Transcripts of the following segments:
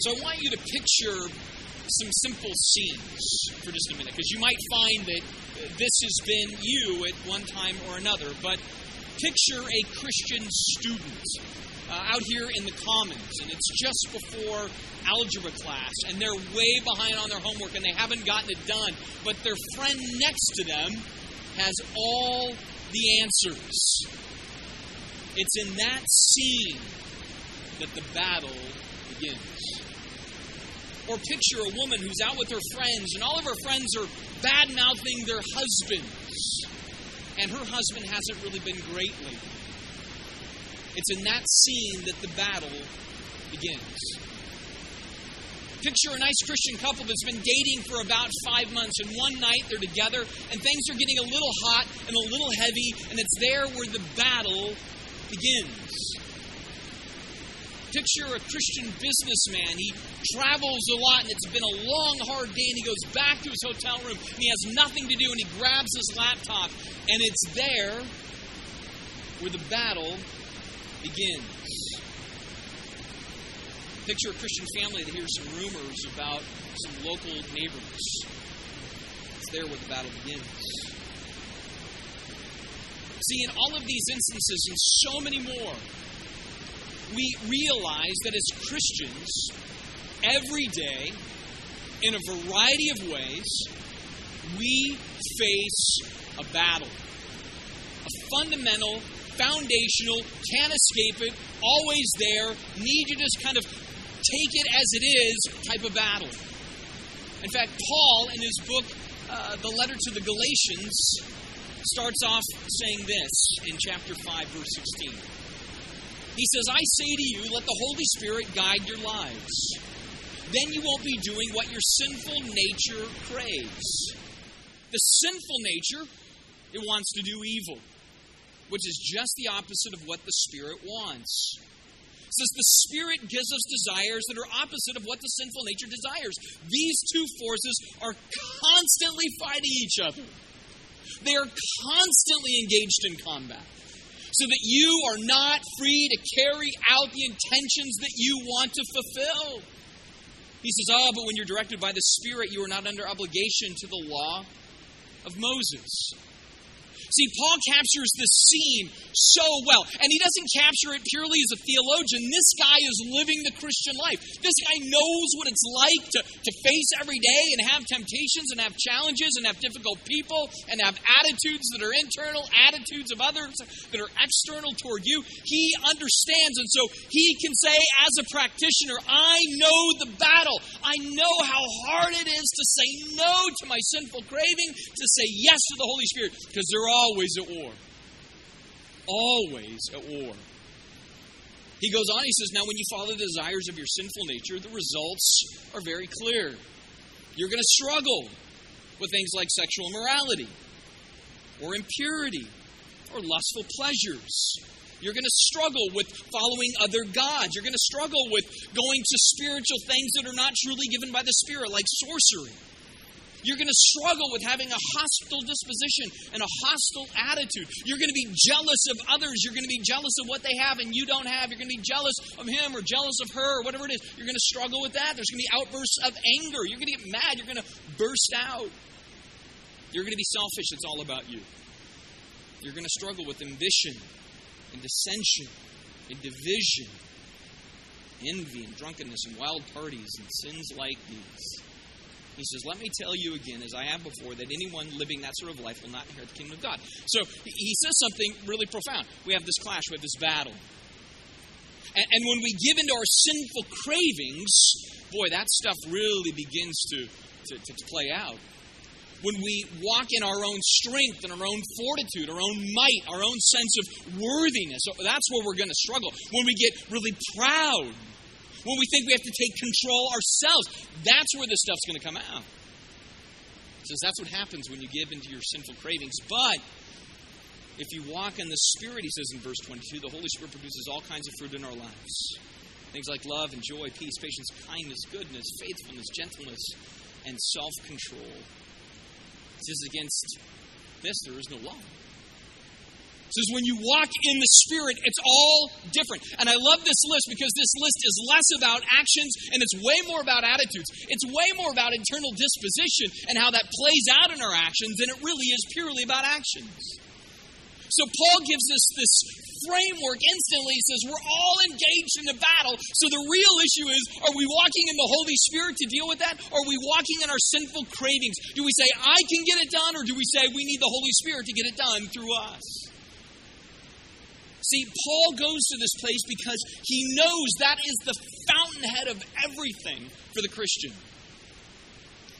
So I want you to picture some simple scenes for just a minute, because you might find that this has been you at one time or another. But picture a Christian student uh, out here in the commons, and it's just before algebra class, and they're way behind on their homework and they haven't gotten it done, but their friend next to them has all the answers. It's in that scene that the battle begins. Or picture a woman who's out with her friends, and all of her friends are bad mouthing their husbands, and her husband hasn't really been great lately. It's in that scene that the battle begins. Picture a nice Christian couple that's been dating for about five months, and one night they're together, and things are getting a little hot and a little heavy, and it's there where the battle begins. Picture a Christian businessman. He travels a lot, and it's been a long, hard day, and he goes back to his hotel room, and he has nothing to do, and he grabs his laptop, and it's there where the battle begins. Picture a Christian family that hears some rumors about some local neighbors. It's there where the battle begins. See, in all of these instances and so many more, we realize that as Christians, every day, in a variety of ways, we face a battle. A fundamental, foundational, can't escape it, always there, need you just kind of take it as it is type of battle. In fact, Paul, in his book, uh, the letter to the Galatians, starts off saying this in chapter 5, verse 16. He says, I say to you, let the Holy Spirit guide your lives. Then you won't be doing what your sinful nature craves. The sinful nature, it wants to do evil, which is just the opposite of what the Spirit wants says the Spirit gives us desires that are opposite of what the sinful nature desires. These two forces are constantly fighting each other, they are constantly engaged in combat. So that you are not free to carry out the intentions that you want to fulfill. He says, Oh, but when you're directed by the Spirit, you are not under obligation to the law of Moses. See, Paul captures this scene so well, and he doesn't capture it purely as a theologian. This guy is living the Christian life. This guy knows what it's like to, to face every day and have temptations and have challenges and have difficult people and have attitudes that are internal, attitudes of others that are external toward you. He understands, and so he can say, as a practitioner, I know the battle. I know how hard it is to say no to my sinful craving, to say yes to the Holy Spirit, because they're all always at war. Always at war. He goes on, he says, Now, when you follow the desires of your sinful nature, the results are very clear. You're going to struggle with things like sexual immorality, or impurity, or lustful pleasures. You're going to struggle with following other gods. You're going to struggle with going to spiritual things that are not truly given by the Spirit, like sorcery. You're going to struggle with having a hostile disposition and a hostile attitude. You're going to be jealous of others. You're going to be jealous of what they have and you don't have. You're going to be jealous of him or jealous of her or whatever it is. You're going to struggle with that. There's going to be outbursts of anger. You're going to get mad. You're going to burst out. You're going to be selfish. It's all about you. You're going to struggle with ambition and dissension and division, envy and drunkenness and wild parties and sins like these. He says, Let me tell you again, as I have before, that anyone living that sort of life will not inherit the kingdom of God. So he says something really profound. We have this clash, we have this battle. And, and when we give into our sinful cravings, boy, that stuff really begins to, to, to, to play out when we walk in our own strength and our own fortitude, our own might, our own sense of worthiness, that's where we're going to struggle. When we get really proud when we think we have to take control ourselves, that's where this stuff's going to come out. says that's what happens when you give into your sinful cravings. But if you walk in the Spirit, he says in verse 22, the Holy Spirit produces all kinds of fruit in our lives. Things like love and joy, peace, patience, kindness, goodness, faithfulness, gentleness, and self control. It says against this there is no law. Says when you walk in the Spirit, it's all different. And I love this list because this list is less about actions and it's way more about attitudes. It's way more about internal disposition and how that plays out in our actions than it really is purely about actions. So Paul gives us this framework instantly. He says we're all engaged in a battle. So the real issue is are we walking in the Holy Spirit to deal with that? Or are we walking in our sinful cravings? Do we say, I can get it done? Or do we say we need the Holy Spirit to get it done through us? See, Paul goes to this place because he knows that is the fountainhead of everything for the Christian.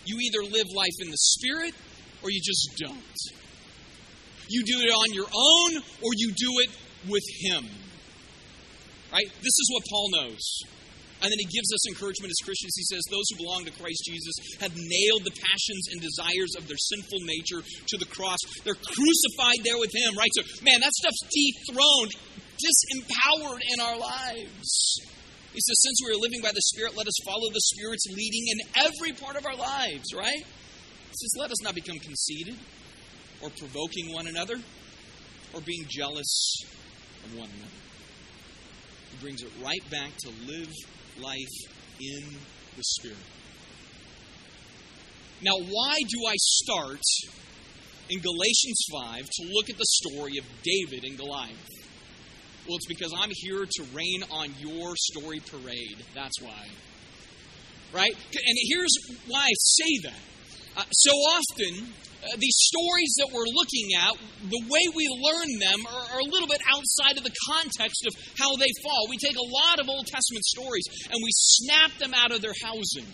You either live life in the Spirit or you just don't. You do it on your own or you do it with Him. Right? This is what Paul knows. And then he gives us encouragement as Christians. He says, Those who belong to Christ Jesus have nailed the passions and desires of their sinful nature to the cross. They're crucified there with Him, right? So, man, that stuff's dethroned, disempowered in our lives. He says, Since we are living by the Spirit, let us follow the Spirit's leading in every part of our lives, right? He says, Let us not become conceited or provoking one another or being jealous of one another. He brings it right back to live life in the Spirit. Now, why do I start in Galatians 5 to look at the story of David and Goliath? Well, it's because I'm here to rain on your story parade. That's why. Right? And here's why I say that. Uh, so often, uh, these stories that we're looking at, the way we learn them are, are, a little bit outside of the context of how they fall. We take a lot of Old Testament stories and we snap them out of their housing.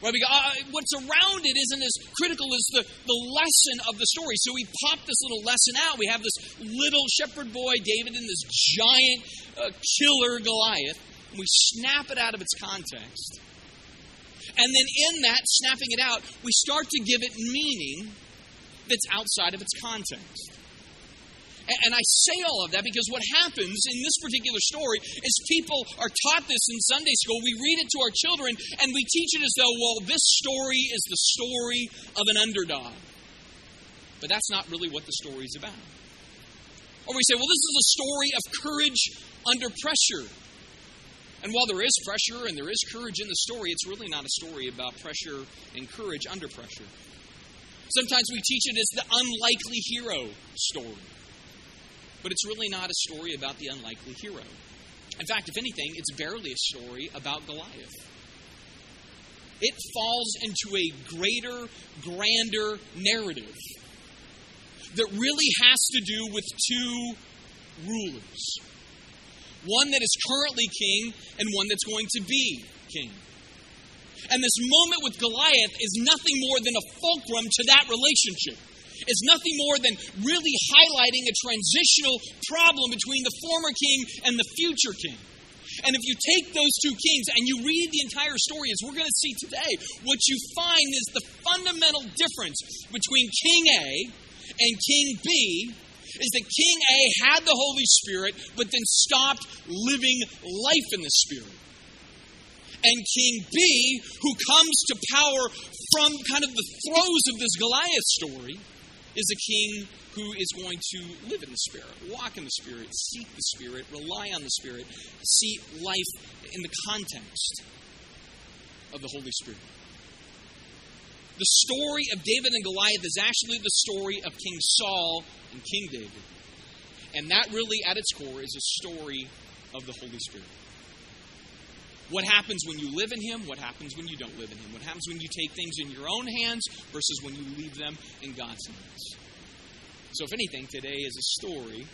Right? Because, uh, what's around it isn't as critical as the, the lesson of the story. So we pop this little lesson out. We have this little shepherd boy, David, and this giant uh, killer, Goliath. And we snap it out of its context. And then in that, snapping it out, we start to give it meaning that's outside of its context. And I say all of that because what happens in this particular story is people are taught this in Sunday school. We read it to our children and we teach it as though, well, this story is the story of an underdog. But that's not really what the story is about. Or we say, well, this is a story of courage under pressure. And while there is pressure and there is courage in the story, it's really not a story about pressure and courage under pressure. Sometimes we teach it as the unlikely hero story. But it's really not a story about the unlikely hero. In fact, if anything, it's barely a story about Goliath. It falls into a greater, grander narrative that really has to do with two rulers one that is currently king and one that's going to be king. And this moment with Goliath is nothing more than a fulcrum to that relationship. It's nothing more than really highlighting a transitional problem between the former king and the future king. And if you take those two kings and you read the entire story, as we're going to see today, what you find is the fundamental difference between King A and King B is that King A had the Holy Spirit, but then stopped living life in the Spirit. And King B, who comes to power from kind of the throes of this Goliath story, is a king who is going to live in the Spirit, walk in the Spirit, seek the Spirit, rely on the Spirit, see life in the context of the Holy Spirit. The story of David and Goliath is actually the story of King Saul and King David. And that really, at its core, is a story of the Holy Spirit. What happens when you live in Him? What happens when you don't live in Him? What happens when you take things in your own hands versus when you leave them in God's hands? So, if anything, today is a story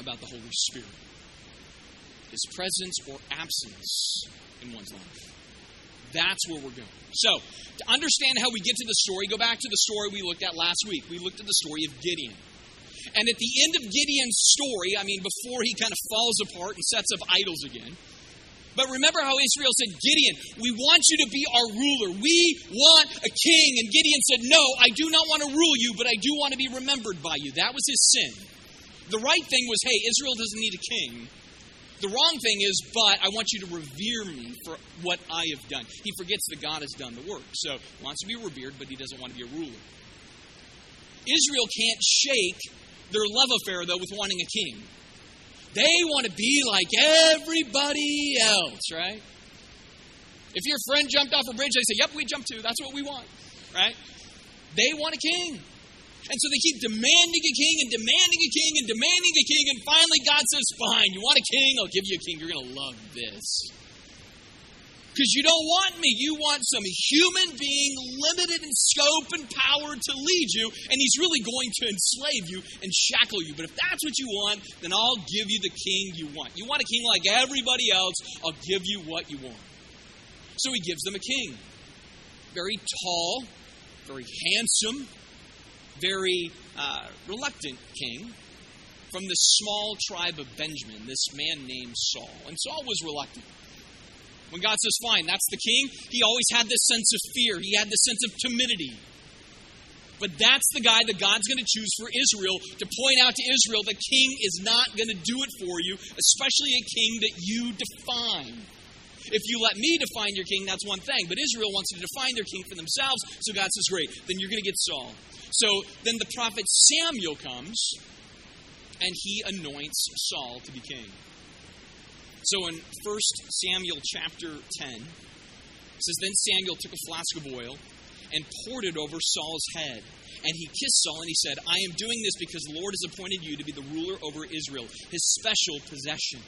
about the Holy Spirit His presence or absence in one's life. That's where we're going. So, to understand how we get to the story, go back to the story we looked at last week. We looked at the story of Gideon. And at the end of Gideon's story, I mean, before he kind of falls apart and sets up idols again, but remember how Israel said, Gideon, we want you to be our ruler. We want a king. And Gideon said, No, I do not want to rule you, but I do want to be remembered by you. That was his sin. The right thing was, hey, Israel doesn't need a king. The wrong thing is, but I want you to revere me for what I have done. He forgets that God has done the work. So he wants to be revered, but he doesn't want to be a ruler. Israel can't shake their love affair, though, with wanting a king. They want to be like everybody else, right? If your friend jumped off a bridge, they say, Yep, we jumped too. That's what we want, right? They want a king. And so they keep demanding a king and demanding a king and demanding a king. And finally, God says, Fine, you want a king? I'll give you a king. You're going to love this. Because you don't want me. You want some human being limited in scope and power to lead you, and he's really going to enslave you and shackle you. But if that's what you want, then I'll give you the king you want. You want a king like everybody else, I'll give you what you want. So he gives them a king. Very tall, very handsome, very uh, reluctant king from the small tribe of Benjamin, this man named Saul. And Saul was reluctant. When God says, fine, that's the king, he always had this sense of fear. He had this sense of timidity. But that's the guy that God's going to choose for Israel to point out to Israel the king is not going to do it for you, especially a king that you define. If you let me define your king, that's one thing. But Israel wants to define their king for themselves. So God says, Great, then you're going to get Saul. So then the prophet Samuel comes and he anoints Saul to be king. So in 1 Samuel chapter 10, it says, Then Samuel took a flask of oil and poured it over Saul's head. And he kissed Saul and he said, I am doing this because the Lord has appointed you to be the ruler over Israel, his special possession.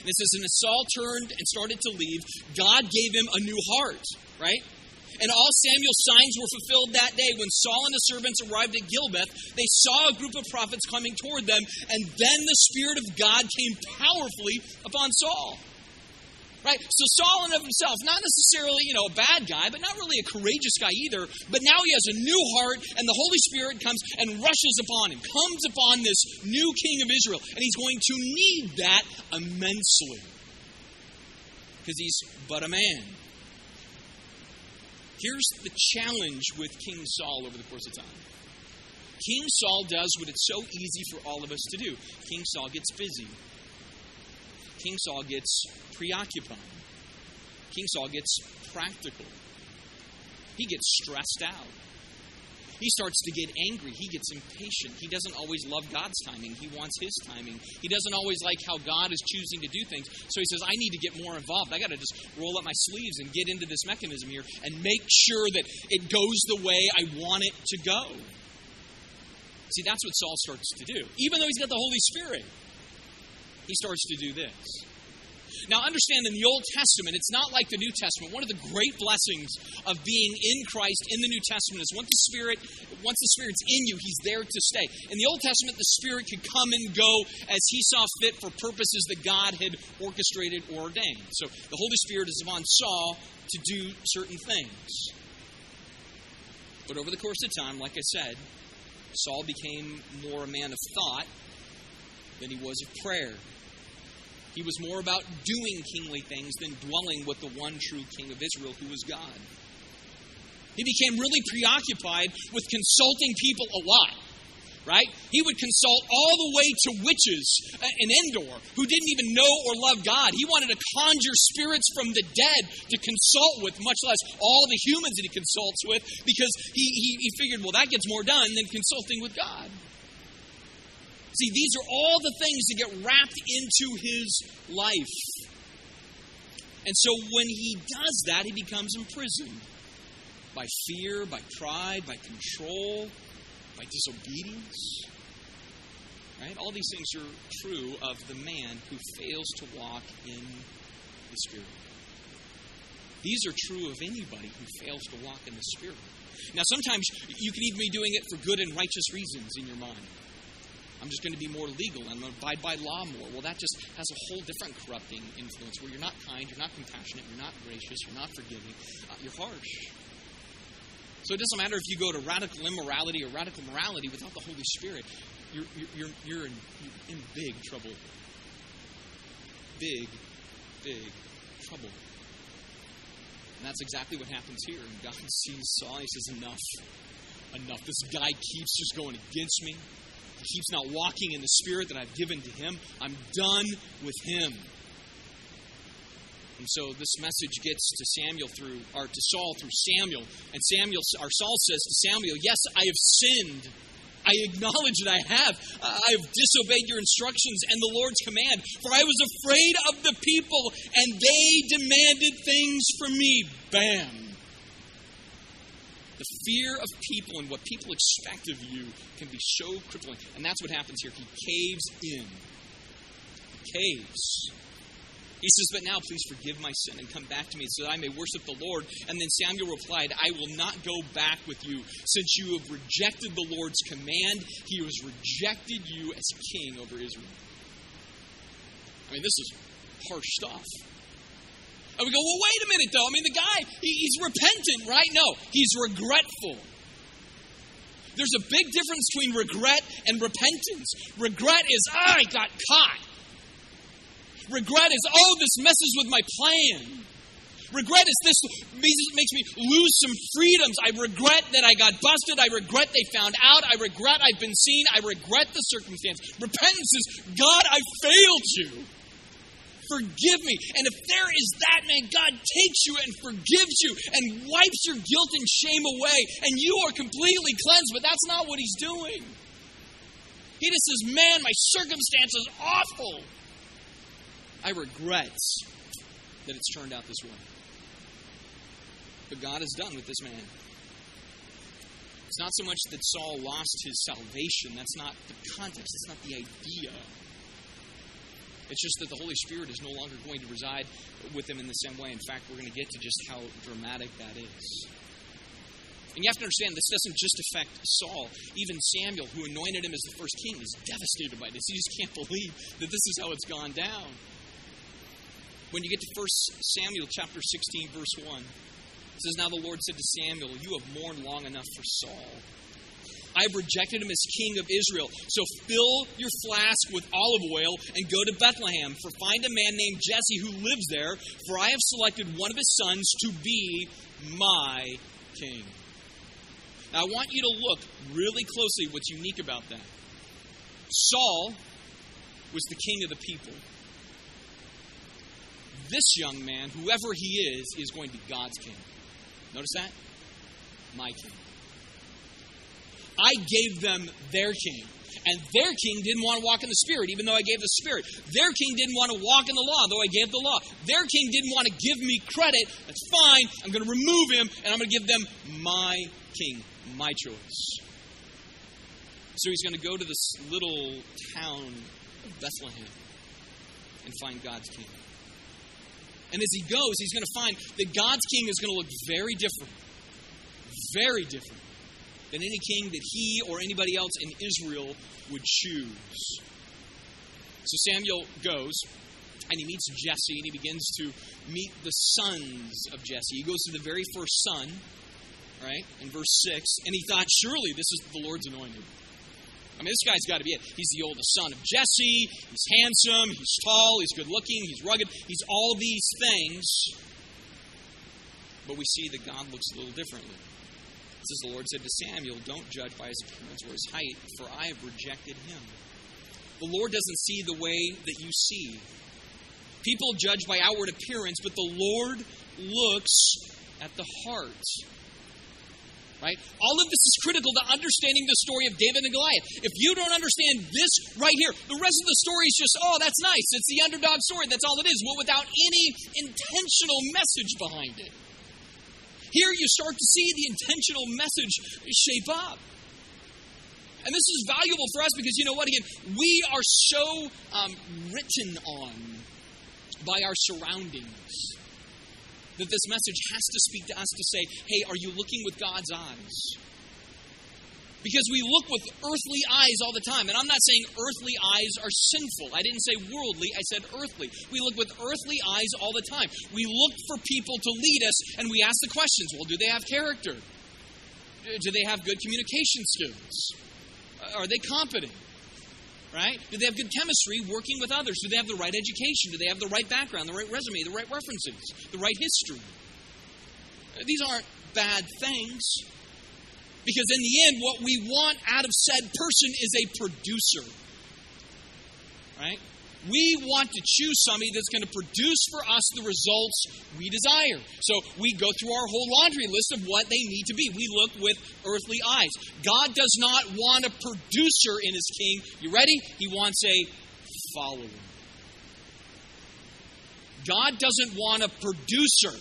And it says, And as Saul turned and started to leave, God gave him a new heart, right? And all Samuel's signs were fulfilled that day. When Saul and his servants arrived at Gibeah, they saw a group of prophets coming toward them, and then the Spirit of God came powerfully upon Saul. Right? So Saul in of himself, not necessarily, you know, a bad guy, but not really a courageous guy either. But now he has a new heart, and the Holy Spirit comes and rushes upon him, comes upon this new king of Israel. And he's going to need that immensely. Because he's but a man. Here's the challenge with King Saul over the course of time. King Saul does what it's so easy for all of us to do. King Saul gets busy. King Saul gets preoccupied. King Saul gets practical. He gets stressed out. He starts to get angry. He gets impatient. He doesn't always love God's timing. He wants His timing. He doesn't always like how God is choosing to do things. So he says, I need to get more involved. I got to just roll up my sleeves and get into this mechanism here and make sure that it goes the way I want it to go. See, that's what Saul starts to do. Even though he's got the Holy Spirit, he starts to do this. Now, understand in the Old Testament, it's not like the New Testament. One of the great blessings of being in Christ in the New Testament is once the Spirit, once the Spirit's in you, He's there to stay. In the Old Testament, the Spirit could come and go as He saw fit for purposes that God had orchestrated or ordained. So the Holy Spirit is upon Saul to do certain things. But over the course of time, like I said, Saul became more a man of thought than he was of prayer. He was more about doing kingly things than dwelling with the one true king of Israel, who was God. He became really preoccupied with consulting people a lot, right? He would consult all the way to witches in Endor who didn't even know or love God. He wanted to conjure spirits from the dead to consult with, much less all the humans that he consults with, because he, he, he figured, well, that gets more done than consulting with God. See, these are all the things that get wrapped into his life. And so when he does that, he becomes imprisoned by fear, by pride, by control, by disobedience. Right? All these things are true of the man who fails to walk in the Spirit. These are true of anybody who fails to walk in the Spirit. Now, sometimes you can even be doing it for good and righteous reasons in your mind. I'm just going to be more legal. I'm going to abide by law more. Well, that just has a whole different corrupting influence where you're not kind, you're not compassionate, you're not gracious, you're not forgiving, uh, you're harsh. So it doesn't matter if you go to radical immorality or radical morality without the Holy Spirit. You're, you're, you're, in, you're in big trouble. Big, big trouble. And that's exactly what happens here. And God sees Saul. He says, Enough. Enough. This guy keeps just going against me keeps not walking in the spirit that I've given to him, I'm done with him. And so this message gets to Samuel through, or to Saul through Samuel. And Samuel, or Saul says to Samuel, Yes, I have sinned I acknowledge that I have. I have disobeyed your instructions and the Lord's command, for I was afraid of the people, and they demanded things from me. Bam. The fear of people and what people expect of you can be so crippling. And that's what happens here. He caves in. He caves. He says, But now please forgive my sin and come back to me so that I may worship the Lord. And then Samuel replied, I will not go back with you since you have rejected the Lord's command. He has rejected you as king over Israel. I mean, this is harsh stuff. And we go, well, wait a minute, though. I mean, the guy, he, he's repentant, right? No, he's regretful. There's a big difference between regret and repentance. Regret is, I got caught. Regret is, oh, this messes with my plan. Regret is this makes me lose some freedoms. I regret that I got busted. I regret they found out. I regret I've been seen. I regret the circumstance. Repentance is, God, I failed you. Forgive me. And if there is that man, God takes you and forgives you and wipes your guilt and shame away, and you are completely cleansed. But that's not what he's doing. He just says, Man, my circumstance is awful. I regret that it's turned out this way. But God is done with this man. It's not so much that Saul lost his salvation. That's not the context. That's not the idea. It's just that the Holy Spirit is no longer going to reside with him in the same way. In fact, we're going to get to just how dramatic that is. And you have to understand, this doesn't just affect Saul. Even Samuel, who anointed him as the first king, is devastated by this. He just can't believe that this is how it's gone down. When you get to 1 Samuel chapter 16, verse 1, it says, Now the Lord said to Samuel, You have mourned long enough for Saul. I've rejected him as king of Israel. So fill your flask with olive oil and go to Bethlehem, for find a man named Jesse who lives there, for I have selected one of his sons to be my king. Now I want you to look really closely what's unique about that. Saul was the king of the people this young man, whoever he is, is going to be God's king. Notice that? My king. I gave them their king. And their king didn't want to walk in the Spirit, even though I gave the Spirit. Their king didn't want to walk in the law, though I gave the law. Their king didn't want to give me credit. That's fine. I'm going to remove him, and I'm going to give them my king, my choice. So he's going to go to this little town of Bethlehem and find God's king. And as he goes, he's going to find that God's king is going to look very different. Very different than any king that he or anybody else in Israel would choose. So Samuel goes and he meets Jesse and he begins to meet the sons of Jesse. He goes to the very first son, right, in verse 6, and he thought, surely this is the Lord's anointed. I mean, this guy's got to be it. He's the oldest son of Jesse. He's handsome. He's tall. He's good looking. He's rugged. He's all these things. But we see that God looks a little differently. It says, The Lord said to Samuel, Don't judge by his appearance or his height, for I have rejected him. The Lord doesn't see the way that you see. People judge by outward appearance, but the Lord looks at the heart. Right? All of this is critical to understanding the story of David and Goliath. If you don't understand this right here, the rest of the story is just, oh, that's nice. It's the underdog story. That's all it is. Well, without any intentional message behind it. Here you start to see the intentional message shape up. And this is valuable for us because you know what? Again, we are so um, written on by our surroundings that this message has to speak to us to say, hey, are you looking with God's eyes? Because we look with earthly eyes all the time. And I'm not saying earthly eyes are sinful. I didn't say worldly, I said earthly. We look with earthly eyes all the time. We look for people to lead us and we ask the questions well, do they have character? Do they have good communication skills? Uh, are they competent? right? Do they have good chemistry working with others? Do they have the right education? Do they have the right background, the right resume, the right references, the right history? These aren't bad things. Because in the end, what we want out of said person is a producer. Right? We want to choose somebody that's going to produce for us the results we desire. So we go through our whole laundry list of what they need to be. We look with earthly eyes. God does not want a producer in his king. You ready? He wants a follower. God doesn't want a producer,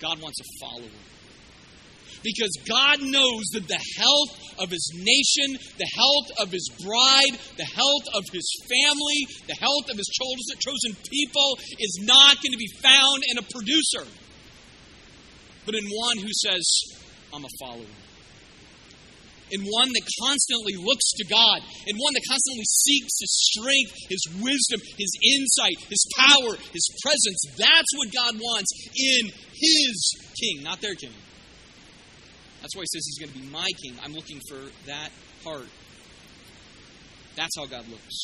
God wants a follower because God knows that the health of his nation, the health of his bride, the health of his family, the health of his chosen people is not going to be found in a producer, but in one who says, I'm a follower. In one that constantly looks to God, in one that constantly seeks His strength, His wisdom, His insight, His power, His presence. That's what God wants in His king, not their king. That's why he says he's going to be my king. I'm looking for that heart. That's how God looks.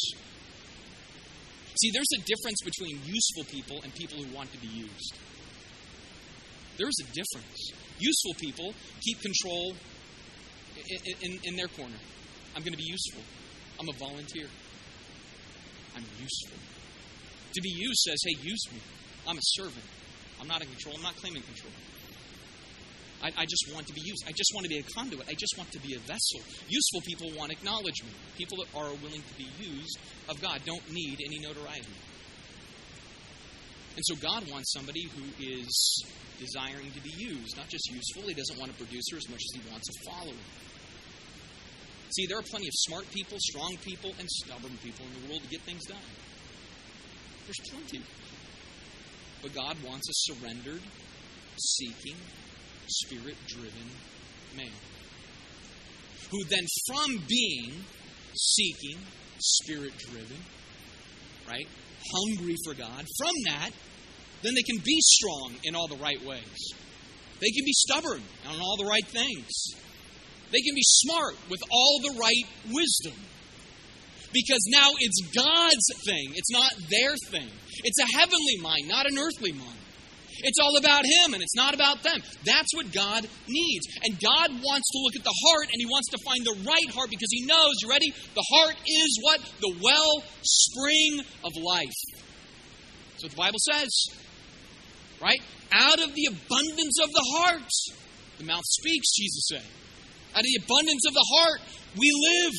See, there's a difference between useful people and people who want to be used. There is a difference. Useful people keep control in, in, in their corner. I'm going to be useful. I'm a volunteer. I'm useful. To be used says, hey, use me. I'm a servant. I'm not in control. I'm not claiming control. I, I, just want to be used. I just want to be a conduit. I just want to be a vessel. Useful people want acknowledgement. People that are willing to be used of God don't need any notoriety. And so God wants somebody who is desiring to be used, not just useful. He doesn't want a producer as much as he wants a follower. See, there are plenty of smart people, strong people, and stubborn people in the world to get things done. There's plenty. But God wants a surrendered, seeking, spirit driven man. Who then, from being seeking, spirit driven, right, hungry for God, from that, then they can be strong in all the right ways. They can be stubborn on all the right things. They can be smart with all the right wisdom. Because now it's God's thing, it's not their thing. It's a heavenly mind, not an earthly mind. It's all about Him and it's not about them. That's what God needs. And God wants to look at the heart and He wants to find the right heart because He knows, you ready? The heart is what? The well spring of life. That's what the Bible says. Right? Out of the abundance of the heart, the mouth speaks, Jesus said. Out of the abundance of the heart, we live.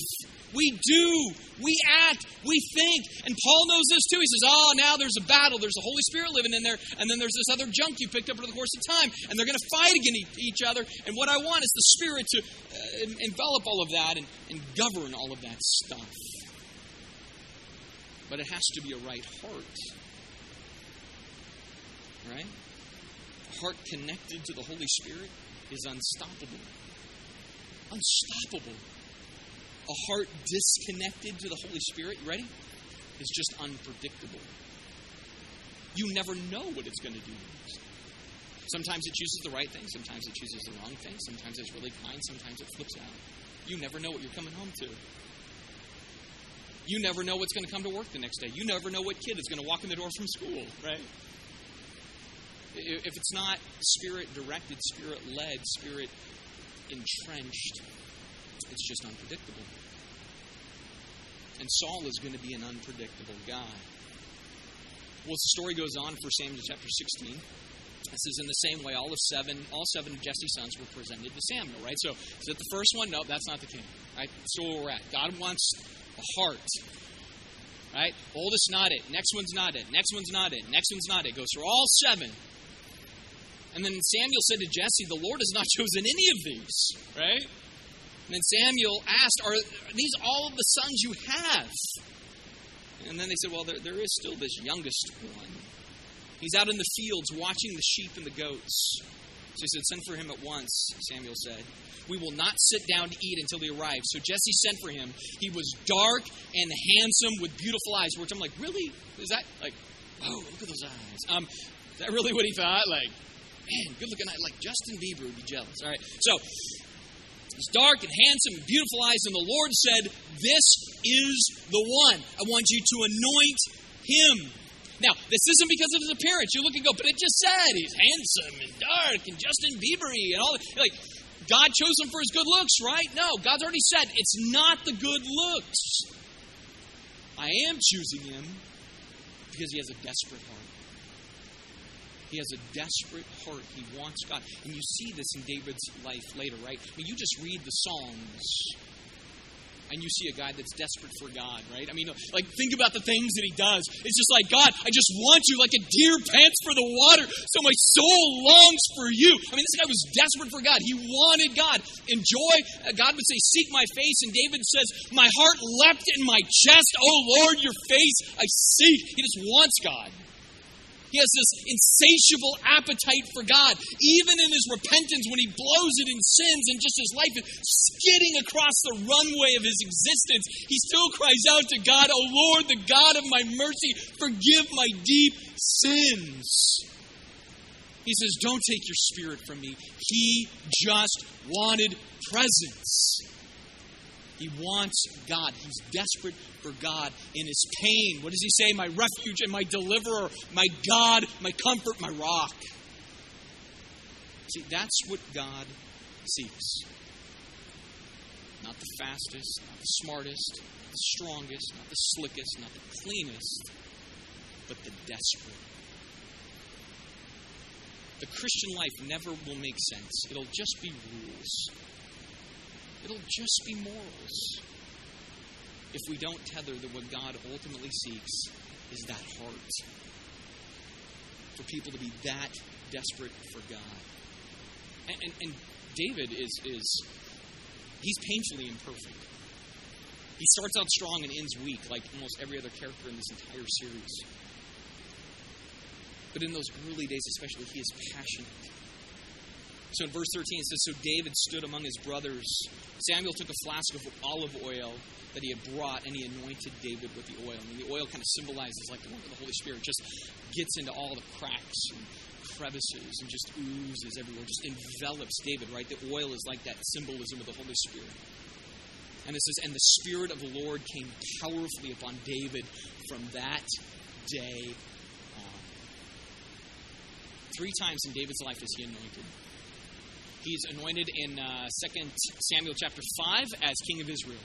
We do. We act. We think. And Paul knows this too. He says, Oh, now there's a battle. There's the Holy Spirit living in there. And then there's this other junk you picked up over the course of time. And they're going to fight against each other. And what I want is the Spirit to uh, envelop all of that and, and govern all of that stuff. But it has to be a right heart. Right? A heart connected to the Holy Spirit is unstoppable. Unstoppable a heart disconnected to the Holy Spirit, you ready? Is just unpredictable. You never know what it's going to do next. Sometimes it chooses the right thing, sometimes it chooses the wrong thing, sometimes it's really kind, sometimes it flips out. You never know what you're coming home to. You never know what's going to come to work the next day. You never know what kid is going to walk in the door from school, right? If it's not spirit directed, spirit led, spirit entrenched, it's just unpredictable. And Saul is going to be an unpredictable guy. Well, the story goes on for Samuel chapter 16. This is in the same way all of seven, all seven of Jesse's sons were presented to Samuel, right? So is it the first one? No, that's not the king. Right? That's where we're at. God wants a heart. Right? Oldest not it. Next one's not it. Next one's not it. Next one's not it. Goes through all seven. And then Samuel said to Jesse, The Lord has not chosen any of these, right? And then Samuel asked, Are these all the sons you have? And then they said, Well, there, there is still this youngest one. He's out in the fields watching the sheep and the goats. So he said, Send for him at once, Samuel said. We will not sit down to eat until he arrives. So Jesse sent for him. He was dark and handsome with beautiful eyes. Which I'm like, really? Is that like, oh, look at those eyes? Um, is that really what he thought? Like, man, good looking. Like Justin Bieber would be jealous. All right. So He's dark and handsome and beautiful eyes, and the Lord said, This is the one. I want you to anoint him. Now, this isn't because of his appearance. You look and go, but it just said he's handsome and dark and Justin Biebery and all that. Like, God chose him for his good looks, right? No, God's already said it's not the good looks. I am choosing him because he has a desperate heart. He has a desperate heart. He wants God. And you see this in David's life later, right? I mean, you just read the Psalms and you see a guy that's desperate for God, right? I mean, like, think about the things that he does. It's just like, God, I just want you like a deer pants for the water, so my soul longs for you. I mean, this guy was desperate for God. He wanted God. Enjoy, uh, God would say, Seek my face. And David says, My heart leapt in my chest. Oh, Lord, your face I seek. He just wants God. He has this insatiable appetite for God. Even in his repentance, when he blows it in sins and just his life is skidding across the runway of his existence, he still cries out to God, Oh Lord, the God of my mercy, forgive my deep sins. He says, Don't take your spirit from me. He just wanted presence. He wants God. He's desperate for God in his pain. What does he say? My refuge and my deliverer, my God, my comfort, my rock. See, that's what God seeks. Not the fastest, not the smartest, not the strongest, not the slickest, not the cleanest, but the desperate. The Christian life never will make sense. It'll just be rules. It'll just be morals. If we don't tether that what God ultimately seeks is that heart. For people to be that desperate for God. And, and, and David is, is, he's painfully imperfect. He starts out strong and ends weak, like almost every other character in this entire series. But in those early days, especially, he is passionate. So in verse 13, it says So David stood among his brothers. Samuel took a flask of olive oil that he had brought and he anointed David with the oil. And the oil kind of symbolizes like the work of the Holy Spirit, just gets into all the cracks and crevices and just oozes everywhere, just envelops David, right? The oil is like that symbolism of the Holy Spirit. And it says, And the Spirit of the Lord came powerfully upon David from that day on. Three times in David's life is he anointed. He's anointed in uh, 2 Samuel chapter 5 as king of Israel.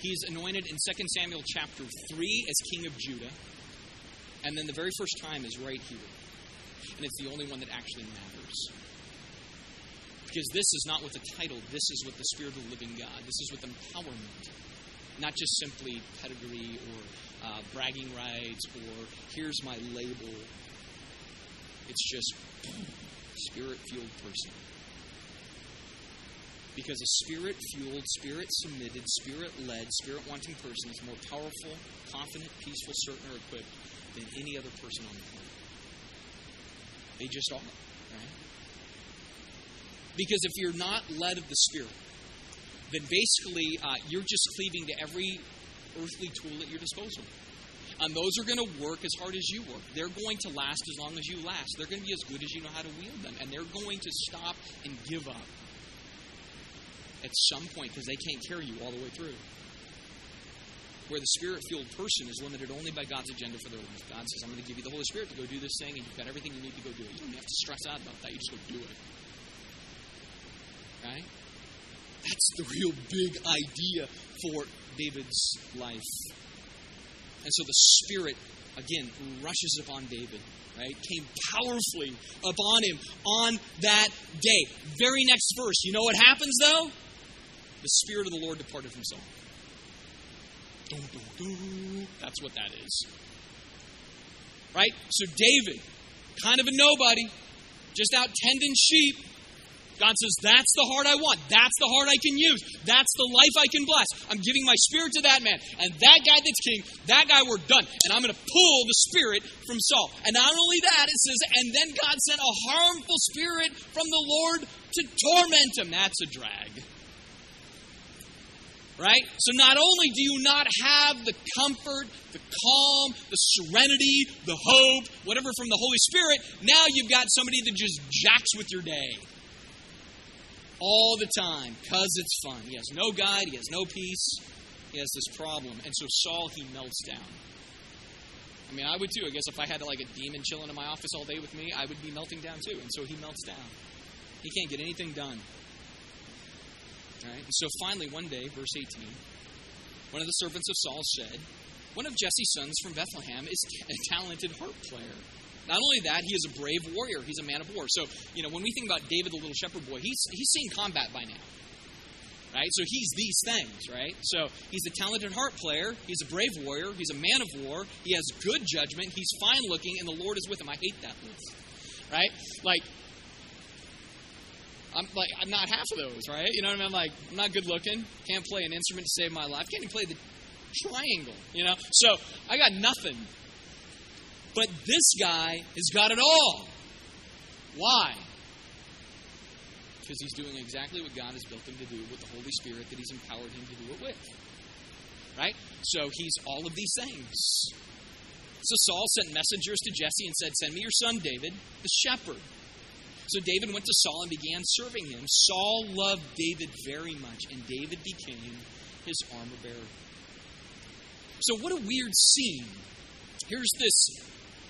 He's anointed in 2 Samuel chapter 3 as king of Judah. And then the very first time is right here. And it's the only one that actually matters. Because this is not with the title, this is with the Spirit of the living God. This is with empowerment. Not just simply pedigree or uh, bragging rights or here's my label. It's just spirit fueled person. Because a spirit fueled, spirit submitted, spirit led, spirit wanting person is more powerful, confident, peaceful, certain, or equipped than any other person on the planet. They just are, right? Because if you're not led of the Spirit, then basically uh, you're just cleaving to every earthly tool at your disposal. And those are going to work as hard as you work. They're going to last as long as you last. They're going to be as good as you know how to wield them. And they're going to stop and give up at some point because they can't carry you all the way through. Where the spirit filled person is limited only by God's agenda for their life. God says, I'm going to give you the Holy Spirit to go do this thing, and you've got everything you need to go do it. You don't have to stress out about that. You just go do it. Right? That's the real big idea for David's life. And so the Spirit, again, rushes upon David, right? Came powerfully upon him on that day. Very next verse. You know what happens, though? The Spirit of the Lord departed from Saul. That's what that is. Right? So, David, kind of a nobody, just out tending sheep. God says, That's the heart I want. That's the heart I can use. That's the life I can bless. I'm giving my spirit to that man. And that guy that's king, that guy, we're done. And I'm going to pull the spirit from Saul. And not only that, it says, And then God sent a harmful spirit from the Lord to torment him. That's a drag right? So not only do you not have the comfort, the calm, the serenity, the hope, whatever from the Holy Spirit, now you've got somebody that just jacks with your day. All the time, because it's fun. He has no guide, he has no peace, he has this problem. And so Saul, he melts down. I mean, I would too. I guess if I had like a demon chilling in my office all day with me, I would be melting down too. And so he melts down. He can't get anything done. Right? And so finally, one day, verse 18, one of the servants of Saul said, one of Jesse's sons from Bethlehem is a talented harp player. Not only that, he is a brave warrior. He's a man of war. So, you know, when we think about David, the little shepherd boy, he's, he's seen combat by now. Right? So he's these things, right? So he's a talented harp player. He's a brave warrior. He's a man of war. He has good judgment. He's fine looking, and the Lord is with him. I hate that list. Right? Like, I'm like I'm not half of those, right? You know what I mean? I'm like I'm not good looking, can't play an instrument to save my life, can't even play the triangle, you know. So I got nothing. But this guy has got it all. Why? Because he's doing exactly what God has built him to do with the Holy Spirit that he's empowered him to do it with. Right? So he's all of these things. So Saul sent messengers to Jesse and said, Send me your son David, the shepherd. So David went to Saul and began serving him. Saul loved David very much, and David became his armor bearer. So, what a weird scene. Here's this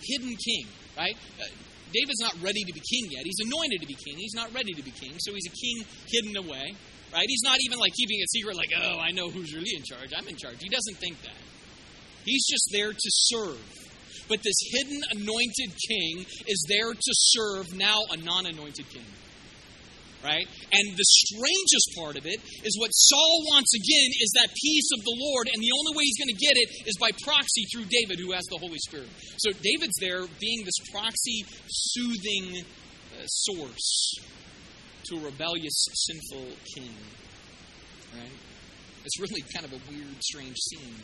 hidden king, right? Uh, David's not ready to be king yet. He's anointed to be king. He's not ready to be king. So he's a king hidden away, right? He's not even like keeping a secret, like, oh, I know who's really in charge. I'm in charge. He doesn't think that. He's just there to serve. But this hidden anointed king is there to serve now a non anointed king. Right? And the strangest part of it is what Saul wants again is that peace of the Lord, and the only way he's going to get it is by proxy through David, who has the Holy Spirit. So David's there being this proxy, soothing uh, source to a rebellious, sinful king. Right? It's really kind of a weird, strange scene.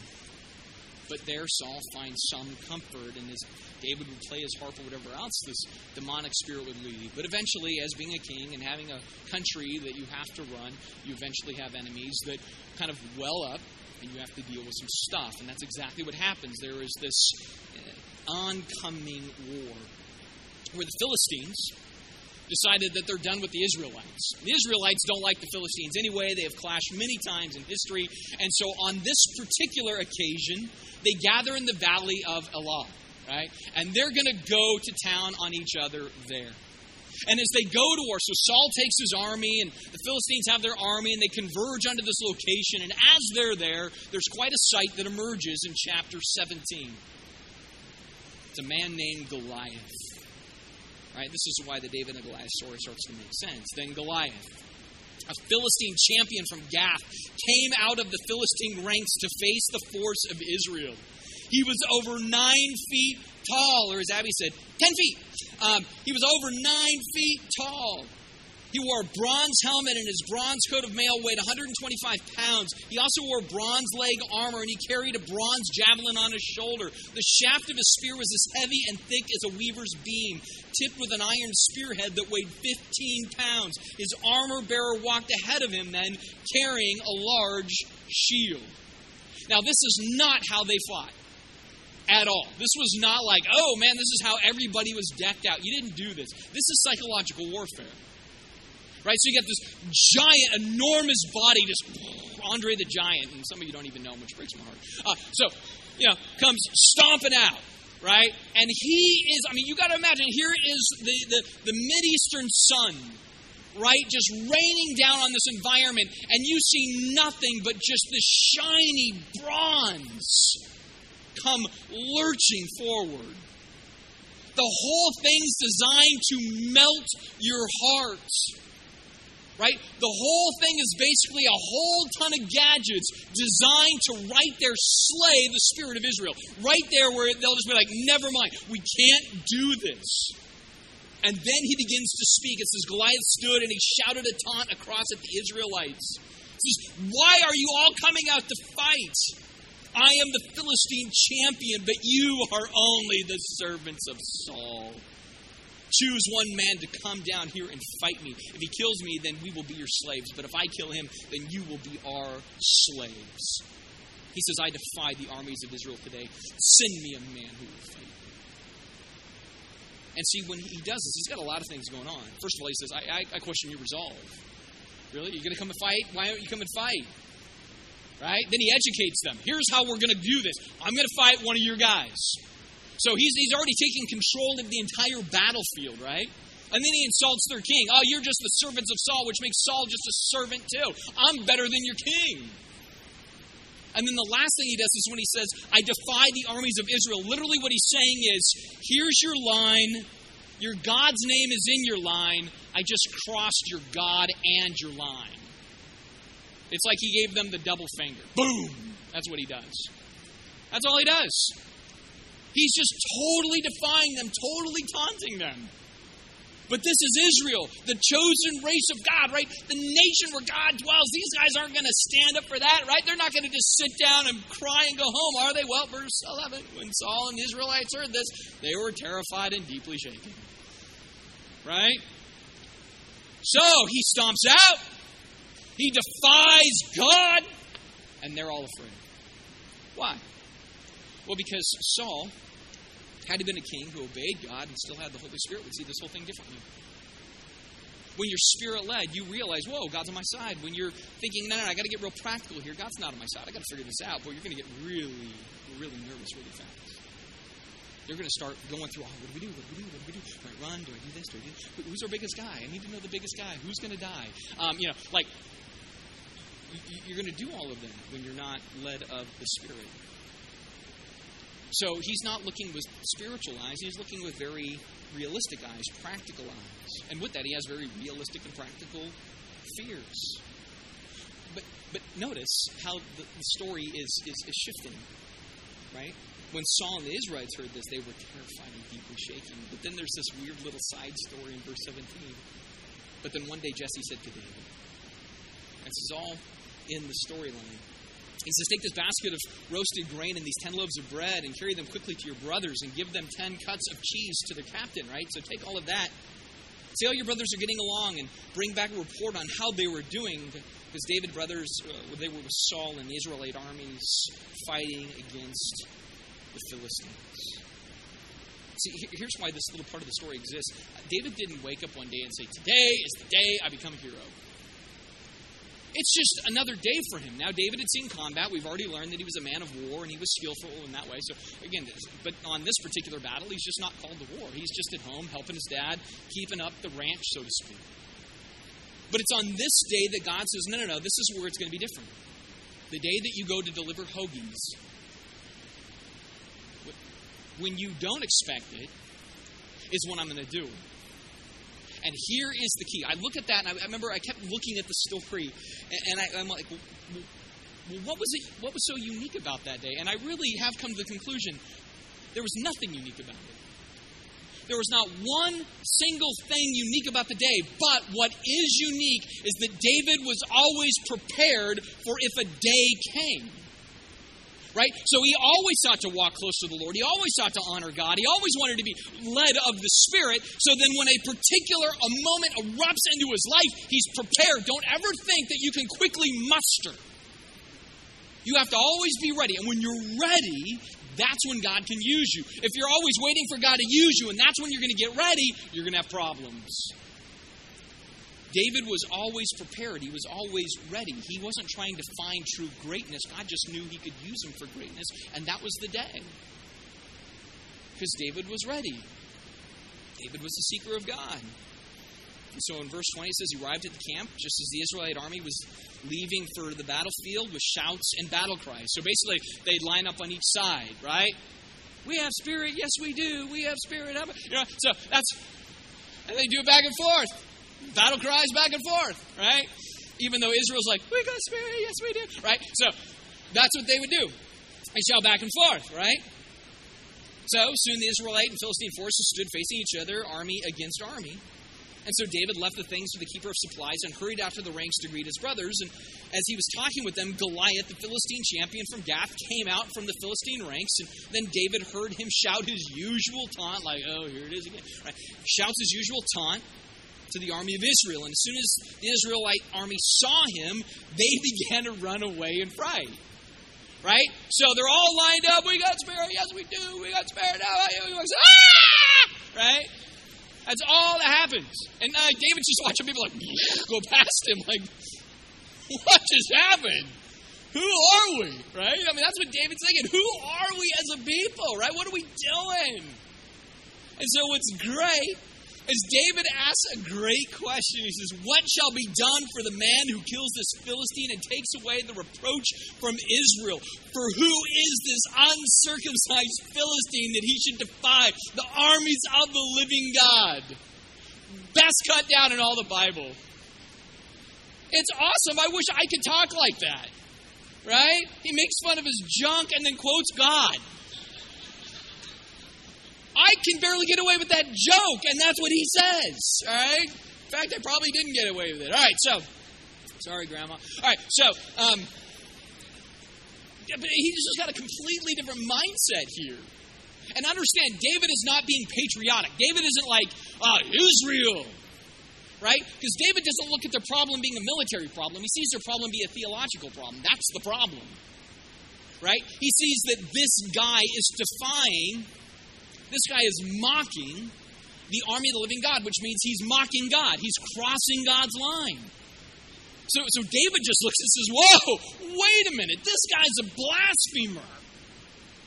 But there Saul finds some comfort, and as David would play his harp or whatever else, this demonic spirit would leave. But eventually, as being a king and having a country that you have to run, you eventually have enemies that kind of well up, and you have to deal with some stuff. And that's exactly what happens. There is this uh, oncoming war where the Philistines decided that they're done with the Israelites. The Israelites don't like the Philistines anyway. They have clashed many times in history. And so on this particular occasion, they gather in the valley of Elah, right? And they're going to go to town on each other there. And as they go to war, so Saul takes his army, and the Philistines have their army, and they converge onto this location. And as they're there, there's quite a sight that emerges in chapter 17. It's a man named Goliath. Right? This is why the David and Goliath story starts to make sense. Then Goliath, a Philistine champion from Gath, came out of the Philistine ranks to face the force of Israel. He was over nine feet tall, or as Abby said, ten feet. Um, he was over nine feet tall. He wore a bronze helmet, and his bronze coat of mail weighed 125 pounds. He also wore bronze leg armor, and he carried a bronze javelin on his shoulder. The shaft of his spear was as heavy and thick as a weaver's beam, tipped with an iron spearhead that weighed 15 pounds. His armor bearer walked ahead of him, then, carrying a large shield. Now, this is not how they fought at all. This was not like, oh man, this is how everybody was decked out. You didn't do this. This is psychological warfare. Right? So you got this giant, enormous body, just Andre the Giant, and some of you don't even know him, which breaks my heart. Uh, so, you know, comes stomping out, right? And he is, I mean, you got to imagine, here is the, the, the Mideastern sun, right? Just raining down on this environment, and you see nothing but just this shiny bronze come lurching forward. The whole thing's designed to melt your heart right? The whole thing is basically a whole ton of gadgets designed to right there slay the spirit of Israel. Right there where they'll just be like, never mind, we can't do this. And then he begins to speak. It says, Goliath stood and he shouted a taunt across at the Israelites. He says, Why are you all coming out to fight? I am the Philistine champion, but you are only the servants of Saul. Choose one man to come down here and fight me. If he kills me, then we will be your slaves. But if I kill him, then you will be our slaves. He says, I defy the armies of Israel today. Send me a man who will fight me. And see, when he does this, he's got a lot of things going on. First of all, he says, I, I, I question your resolve. Really? You're going to come and fight? Why don't you come and fight? Right? Then he educates them. Here's how we're going to do this I'm going to fight one of your guys. So he's, he's already taking control of the entire battlefield, right? And then he insults their king. Oh, you're just the servants of Saul, which makes Saul just a servant too. I'm better than your king. And then the last thing he does is when he says, I defy the armies of Israel. Literally, what he's saying is, here's your line. Your God's name is in your line. I just crossed your God and your line. It's like he gave them the double finger. Boom! That's what he does. That's all he does. He's just totally defying them, totally taunting them. But this is Israel, the chosen race of God, right? The nation where God dwells. These guys aren't going to stand up for that, right? They're not going to just sit down and cry and go home, are they? Well, verse 11, when Saul and the Israelites heard this, they were terrified and deeply shaken. Right? So he stomps out, he defies God, and they're all afraid. Why? Well, because Saul had he been a king who obeyed God and still had the Holy Spirit, would see this whole thing differently. When you're spirit led, you realize, whoa, God's on my side. When you're thinking, no, no, no I got to get real practical here. God's not on my side. I got to figure this out. Boy, you're going to get really, really nervous really fast. You're going to start going through, oh, what do we do? What do we do? What do we do? Do I run? Do I do this? Do I do this? Who's our biggest guy? I need to know the biggest guy. Who's going to die? Um, you know, like, you're going to do all of that when you're not led of the Spirit. So he's not looking with spiritual eyes, he's looking with very realistic eyes, practical eyes. And with that, he has very realistic and practical fears. But, but notice how the, the story is, is, is shifting, right? When Saul and the Israelites heard this, they were terrified and deeply shaken. But then there's this weird little side story in verse 17. But then one day Jesse said to David, this is all in the storyline. He says, Take this basket of roasted grain and these 10 loaves of bread and carry them quickly to your brothers and give them 10 cuts of cheese to the captain, right? So take all of that. See how your brothers are getting along and bring back a report on how they were doing. Because David brothers, uh, they were with Saul and the Israelite armies fighting against the Philistines. See, here's why this little part of the story exists. David didn't wake up one day and say, Today is the day I become a hero. It's just another day for him. Now, David had seen combat. We've already learned that he was a man of war and he was skillful in that way. So, again, but on this particular battle, he's just not called to war. He's just at home helping his dad, keeping up the ranch, so to speak. But it's on this day that God says, no, no, no, this is where it's going to be different. The day that you go to deliver hoagies. When you don't expect it, is what I'm going to do. And here is the key. I look at that, and I, I remember I kept looking at the story, and, and I, am like, well, what was it? What was so unique about that day? And I really have come to the conclusion there was nothing unique about it. There was not one single thing unique about the day, but what is unique is that David was always prepared for if a day came right? So he always sought to walk close to the Lord. He always sought to honor God. He always wanted to be led of the Spirit. So then when a particular a moment erupts into his life, he's prepared. Don't ever think that you can quickly muster. You have to always be ready. And when you're ready, that's when God can use you. If you're always waiting for God to use you and that's when you're going to get ready, you're going to have problems. David was always prepared. He was always ready. He wasn't trying to find true greatness. God just knew he could use him for greatness, and that was the day. Because David was ready. David was the seeker of God. And so in verse 20 it says he arrived at the camp just as the Israelite army was leaving for the battlefield with shouts and battle cries. So basically they'd line up on each side, right? We have spirit, yes we do. We have spirit. You know, so that's and they do it back and forth battle cries back and forth, right? Even though Israel's like, we got spirit, yes we do, right? So that's what they would do. They shout back and forth, right? So soon the Israelite and Philistine forces stood facing each other, army against army. And so David left the things to the keeper of supplies and hurried to the ranks to greet his brothers. And as he was talking with them, Goliath, the Philistine champion from Gath, came out from the Philistine ranks. And then David heard him shout his usual taunt, like, oh, here it is again. Right? Shouts his usual taunt to the army of Israel. And as soon as the Israelite army saw him, they began to run away in fright. Right? So they're all lined up. We got spirit. Yes, we do. We got spirit. Ah! Right? That's all that happens. And uh, David's just watching people like go past him, like, what just happened? Who are we? Right? I mean, that's what David's thinking. Who are we as a people? Right? What are we doing? And so, what's great As David asks a great question, he says, What shall be done for the man who kills this Philistine and takes away the reproach from Israel? For who is this uncircumcised Philistine that he should defy the armies of the living God? Best cut down in all the Bible. It's awesome. I wish I could talk like that. Right? He makes fun of his junk and then quotes God. I can barely get away with that joke, and that's what he says. All right. In fact, I probably didn't get away with it. All right. So, sorry, Grandma. All right. So, um, but he's just got a completely different mindset here. And understand, David is not being patriotic. David isn't like, ah, Israel, right? Because David doesn't look at their problem being a military problem. He sees their problem be a theological problem. That's the problem, right? He sees that this guy is defying this guy is mocking the army of the living God, which means he's mocking God. He's crossing God's line. So, so David just looks and says, Whoa, wait a minute, this guy's a blasphemer.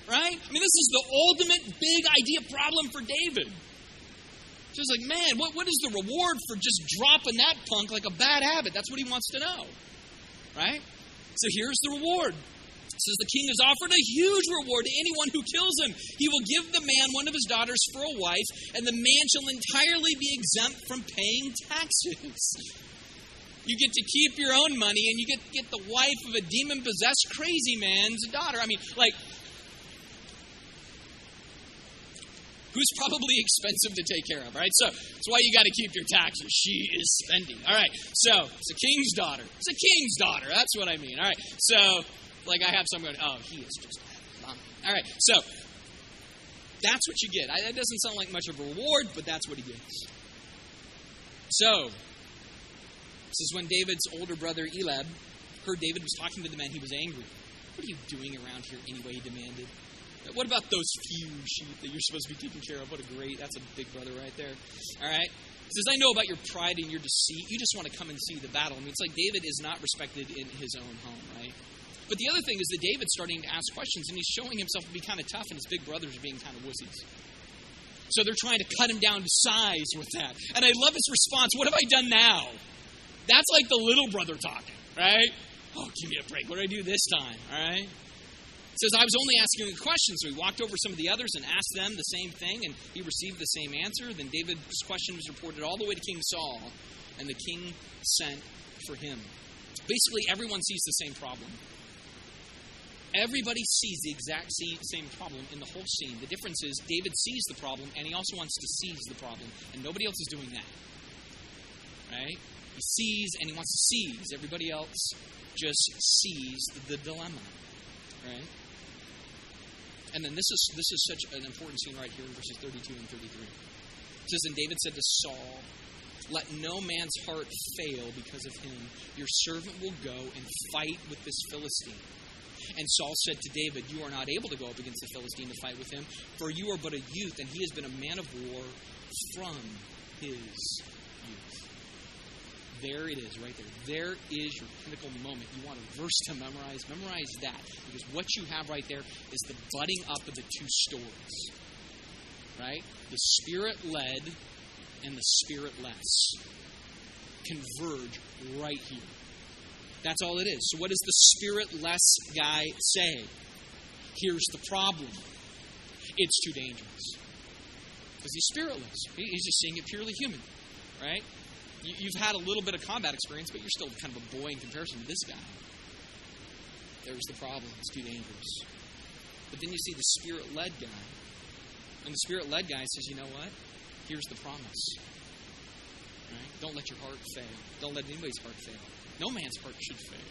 Right? I mean, this is the ultimate big idea problem for David. So he's like, man, what, what is the reward for just dropping that punk like a bad habit? That's what he wants to know. Right? So here's the reward says the king has offered a huge reward to anyone who kills him. He will give the man one of his daughters for a wife, and the man shall entirely be exempt from paying taxes. You get to keep your own money, and you get to get the wife of a demon possessed crazy man's daughter. I mean, like. Who's probably expensive to take care of, right? So that's why you got to keep your taxes. She is spending. All right. So it's a king's daughter. It's a king's daughter. That's what I mean. All right. So like I have some going, oh, he is just All right, so that's what you get. That doesn't sound like much of a reward, but that's what he gets. So, this is when David's older brother Eliab heard David was talking to the men. He was angry. What are you doing around here anyway? He demanded. What about those few sheep that you're supposed to be taking care of? What a great, that's a big brother right there. All right. He says, I know about your pride and your deceit. You just want to come and see the battle. I mean, it's like David is not respected in his own home, right? But the other thing is that David's starting to ask questions, and he's showing himself to be kind of tough, and his big brothers are being kind of wussies. So they're trying to cut him down to size with that. And I love his response What have I done now? That's like the little brother talking, right? Oh, give me a break. What did I do this time? All right? Says, I was only asking a question. So he walked over some of the others and asked them the same thing, and he received the same answer. Then David's question was reported all the way to King Saul, and the king sent for him. Basically, everyone sees the same problem. Everybody sees the exact same problem in the whole scene. The difference is David sees the problem and he also wants to seize the problem, and nobody else is doing that. Right? He sees and he wants to seize. Everybody else just sees the dilemma. Right? And then this is this is such an important scene right here in verses 32 and 33. It says, And David said to Saul, Let no man's heart fail because of him. Your servant will go and fight with this Philistine. And Saul said to David, You are not able to go up against the Philistine to fight with him, for you are but a youth, and he has been a man of war from his youth. There it is, right there. There is your pinnacle moment. You want a verse to memorize? Memorize that. Because what you have right there is the budding up of the two stories. Right? The spirit led and the spirit less converge right here. That's all it is. So, what does the spiritless guy say? Here's the problem it's too dangerous. Because he's spiritless. He's just seeing it purely human, right? You've had a little bit of combat experience, but you're still kind of a boy in comparison to this guy. There's the problem. It's too dangerous. But then you see the spirit led guy. And the spirit led guy says, you know what? Here's the promise. Right? Don't let your heart fail. Don't let anybody's heart fail. No man's heart should fail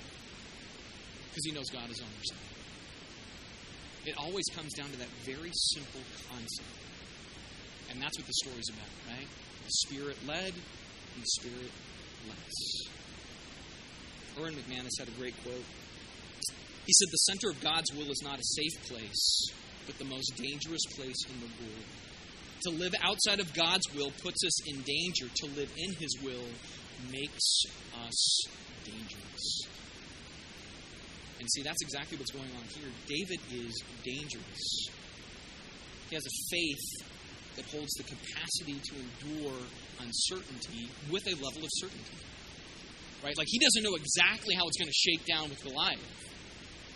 because he knows God is on your side. It always comes down to that very simple concept. And that's what the story's about, right? The Spirit led and the Spirit less. Erwin McManus had a great quote. He said, The center of God's will is not a safe place, but the most dangerous place in the world. To live outside of God's will puts us in danger. To live in His will makes us dangerous. And see, that's exactly what's going on here. David is dangerous. He has a faith that holds the capacity to endure uncertainty with a level of certainty. Right? Like he doesn't know exactly how it's going to shake down with Goliath.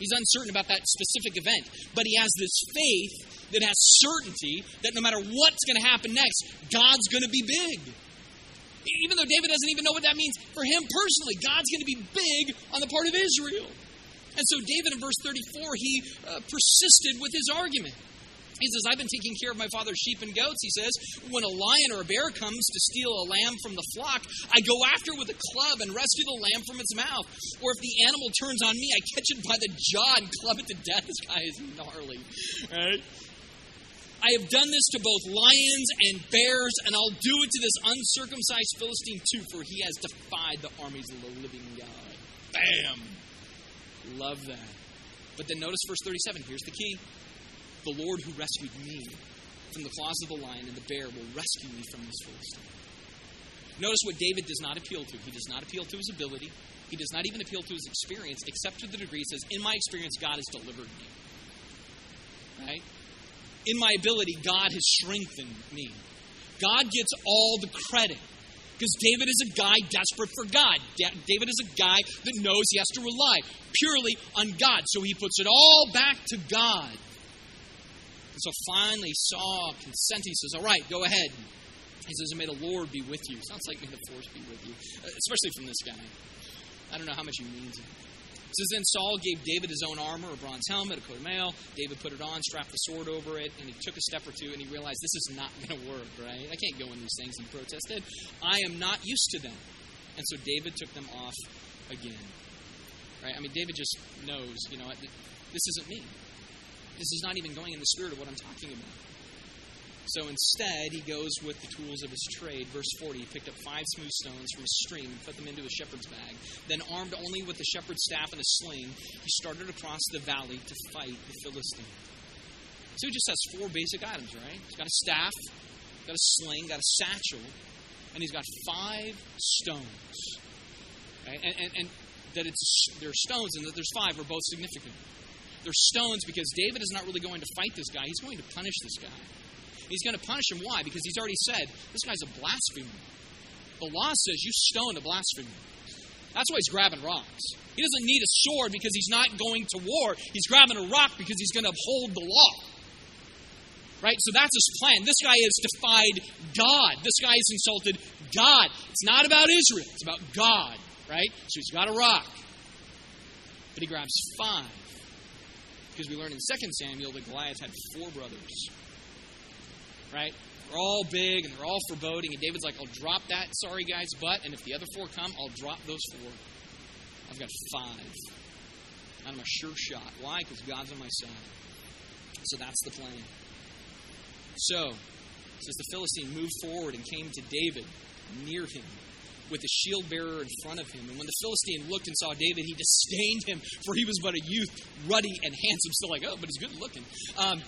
He's uncertain about that specific event, but he has this faith that has certainty that no matter what's going to happen next, God's going to be big. Even though David doesn't even know what that means for him personally, God's going to be big on the part of Israel. And so, David in verse 34, he uh, persisted with his argument. He says, I've been taking care of my father's sheep and goats. He says, When a lion or a bear comes to steal a lamb from the flock, I go after with a club and rescue the lamb from its mouth. Or if the animal turns on me, I catch it by the jaw and club it to death. This guy is gnarly. Right? I have done this to both lions and bears, and I'll do it to this uncircumcised Philistine too, for he has defied the armies of the living God. Bam! Love that. But then notice verse 37. Here's the key. The Lord who rescued me from the claws of the lion and the bear will rescue me from this Philistine. Notice what David does not appeal to. He does not appeal to his ability. He does not even appeal to his experience, except to the degree he says, In my experience, God has delivered me. Right? In my ability, God has strengthened me. God gets all the credit. Because David is a guy desperate for God. David is a guy that knows he has to rely purely on God. So he puts it all back to God. And so finally, Saul consents. He says, All right, go ahead. He says, May the Lord be with you. Sounds like may the force be with you, especially from this guy. I don't know how much he means it. It says, Then Saul gave David his own armor, a bronze helmet, a coat of mail. David put it on, strapped the sword over it, and he took a step or two and he realized this is not going to work, right? I can't go in these things. He protested. I am not used to them. And so David took them off again. Right? I mean, David just knows, you know, this isn't me. This is not even going in the spirit of what I'm talking about. So instead, he goes with the tools of his trade. Verse 40 he picked up five smooth stones from a stream and put them into a shepherd's bag. Then, armed only with the shepherd's staff and a sling, he started across the valley to fight the Philistine. So he just has four basic items, right? He's got a staff, got a sling, got a satchel, and he's got five stones. Right? And, and, and that it's there are stones and that there's five are both significant. They're stones because David is not really going to fight this guy, he's going to punish this guy. He's going to punish him. Why? Because he's already said, this guy's a blasphemer. The law says you stone a blasphemer. That's why he's grabbing rocks. He doesn't need a sword because he's not going to war. He's grabbing a rock because he's going to uphold the law. Right? So that's his plan. This guy has defied God. This guy has insulted God. It's not about Israel, it's about God. Right? So he's got a rock. But he grabs five. Because we learn in 2 Samuel that Goliath had four brothers right? They're all big and they're all foreboding. And David's like, I'll drop that sorry guy's butt, and if the other four come, I'll drop those four. I've got five. I'm a sure shot. Why? Because God's on my side. So that's the plan. So, says the Philistine moved forward and came to David near him with a shield bearer in front of him. And when the Philistine looked and saw David, he disdained him, for he was but a youth, ruddy and handsome. Still like, oh, but he's good looking. Um,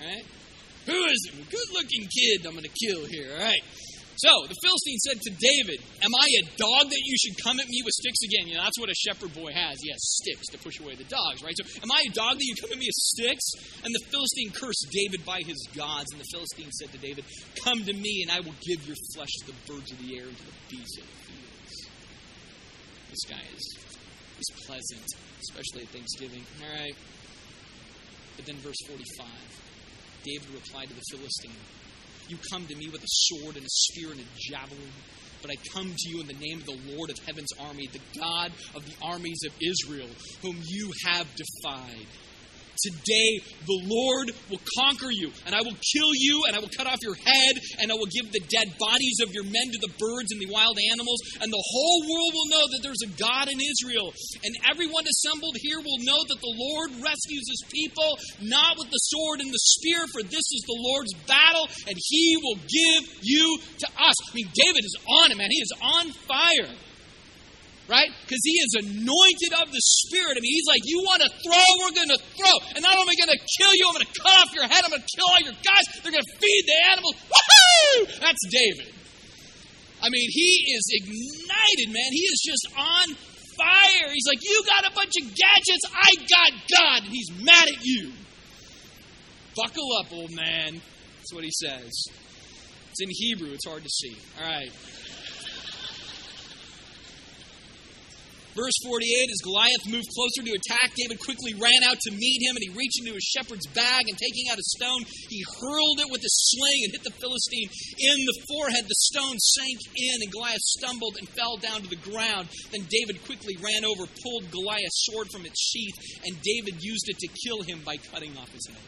right? Who is it? Good looking kid I'm going to kill here. All right. So the Philistine said to David, Am I a dog that you should come at me with sticks again? You know, that's what a shepherd boy has. He has sticks to push away the dogs, right? So, am I a dog that you come at me with sticks? And the Philistine cursed David by his gods. And the Philistine said to David, Come to me, and I will give your flesh to the birds of the air and to the beasts of the fields. This guy is, is pleasant, especially at Thanksgiving. All right. But then verse 45. David replied to the Philistine, You come to me with a sword and a spear and a javelin, but I come to you in the name of the Lord of heaven's army, the God of the armies of Israel, whom you have defied. Today the Lord will conquer you, and I will kill you, and I will cut off your head, and I will give the dead bodies of your men to the birds and the wild animals, and the whole world will know that there's a God in Israel. And everyone assembled here will know that the Lord rescues his people, not with the sword and the spear, for this is the Lord's battle, and he will give you to us. I mean, David is on it, man. He is on fire right? Because he is anointed of the Spirit. I mean, he's like, you want to throw, we're going to throw. And not only going to kill you, I'm going to cut off your head, I'm going to kill all your guys, they're going to feed the animals. Woohoo! That's David. I mean, he is ignited, man. He is just on fire. He's like, you got a bunch of gadgets, I got God. And he's mad at you. Buckle up, old man. That's what he says. It's in Hebrew, it's hard to see. All right. Verse 48 As Goliath moved closer to attack, David quickly ran out to meet him, and he reached into his shepherd's bag, and taking out a stone, he hurled it with a sling and hit the Philistine in the forehead. The stone sank in, and Goliath stumbled and fell down to the ground. Then David quickly ran over, pulled Goliath's sword from its sheath, and David used it to kill him by cutting off his head.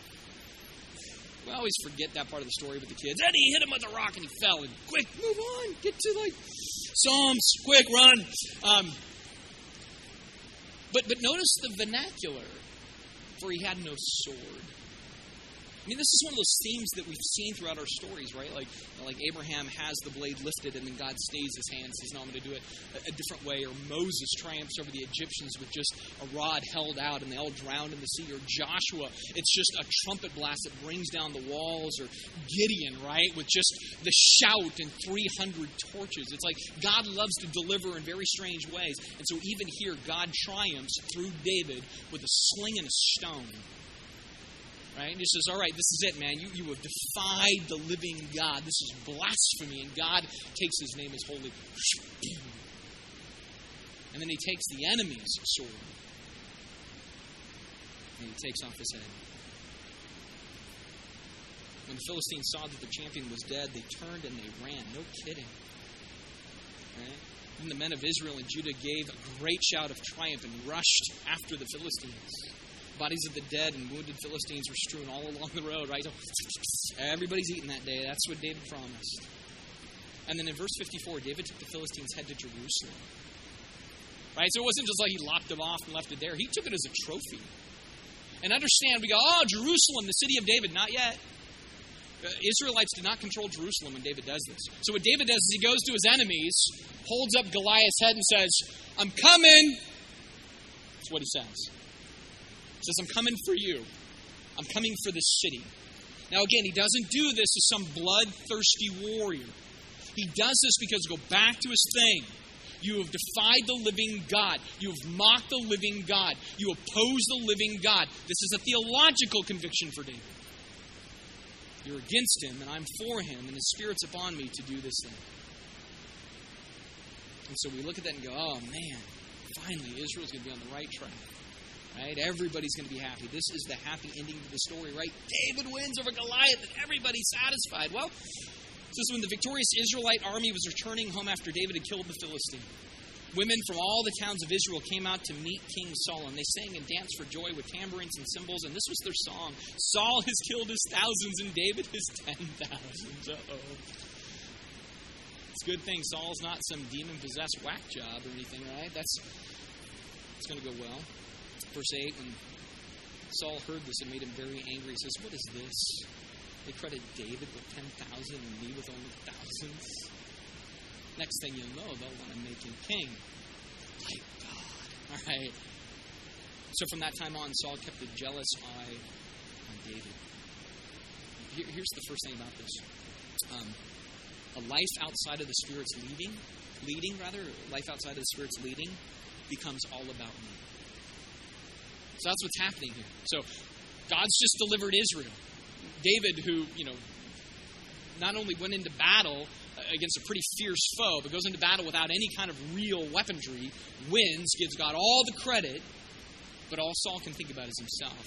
We always forget that part of the story with the kids. And he hit him with a rock and he fell. And quick, move on. Get to like Psalms. Quick, run. Um, but, but notice the vernacular, for he had no sword. I mean, this is one of those themes that we've seen throughout our stories, right? Like, like Abraham has the blade lifted, and then God stays his hand, says, "No, I'm going to do it a, a, different way." Or Moses triumphs over the Egyptians with just a rod held out, and they all drowned in the sea. Or Joshua, it's just a trumpet blast that brings down the walls. Or Gideon, right, with just the shout and 300 torches. It's like God loves to deliver in very strange ways, and so even here, God triumphs through David with a sling and a stone. Right? And he says, All right, this is it, man. You, you have defied the living God. This is blasphemy. And God takes his name as holy. And then he takes the enemy's sword. And he takes off his head. When the Philistines saw that the champion was dead, they turned and they ran. No kidding. Right? And the men of Israel and Judah gave a great shout of triumph and rushed after the Philistines. Bodies of the dead and wounded Philistines were strewn all along the road, right? Everybody's eating that day. That's what David promised. And then in verse 54, David took the Philistines' head to Jerusalem. Right? So it wasn't just like he locked them off and left it there. He took it as a trophy. And understand, we go, oh, Jerusalem, the city of David. Not yet. Uh, Israelites did not control Jerusalem when David does this. So what David does is he goes to his enemies, holds up Goliath's head, and says, I'm coming. That's what he says says, I'm coming for you. I'm coming for this city. Now, again, he doesn't do this as some bloodthirsty warrior. He does this because, go back to his thing. You have defied the living God. You have mocked the living God. You oppose the living God. This is a theological conviction for David. You're against him, and I'm for him, and his Spirit's upon me to do this thing. And so we look at that and go, oh, man, finally, Israel's going to be on the right track. Right? Everybody's going to be happy. This is the happy ending to the story, right? David wins over Goliath and everybody's satisfied. Well, this is when the victorious Israelite army was returning home after David had killed the Philistine. Women from all the towns of Israel came out to meet King Saul, and they sang and danced for joy with tambourines and cymbals, and this was their song Saul has killed his thousands, and David his ten thousands. oh. It's a good thing Saul's not some demon possessed whack job or anything, right? That's it's going to go well verse 8, when Saul heard this, it made him very angry. He says, What is this? They credit David with 10,000 and me with only thousands. Next thing you'll know, they'll want to make him king. Like God. All right. So from that time on, Saul kept a jealous eye on David. Here, here's the first thing about this um, a life outside of the Spirit's leading, leading rather, life outside of the Spirit's leading becomes all about me. So that's what's happening here. So God's just delivered Israel. David, who, you know, not only went into battle against a pretty fierce foe, but goes into battle without any kind of real weaponry, wins, gives God all the credit, but all Saul can think about is himself.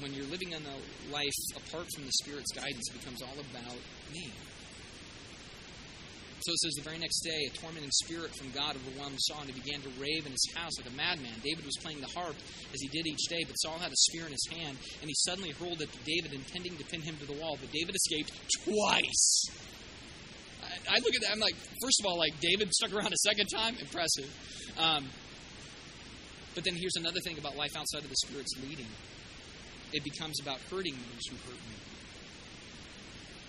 When you're living in a life apart from the Spirit's guidance, it becomes all about me. So it says the very next day, a tormenting spirit from God overwhelmed Saul, and he began to rave in his house like a madman. David was playing the harp as he did each day, but Saul had a spear in his hand, and he suddenly hurled it to David, intending to pin him to the wall. But David escaped twice. I, I look at that, I'm like, first of all, like David stuck around a second time, impressive. Um, but then here's another thing about life outside of the Spirit's leading it becomes about hurting those who hurt me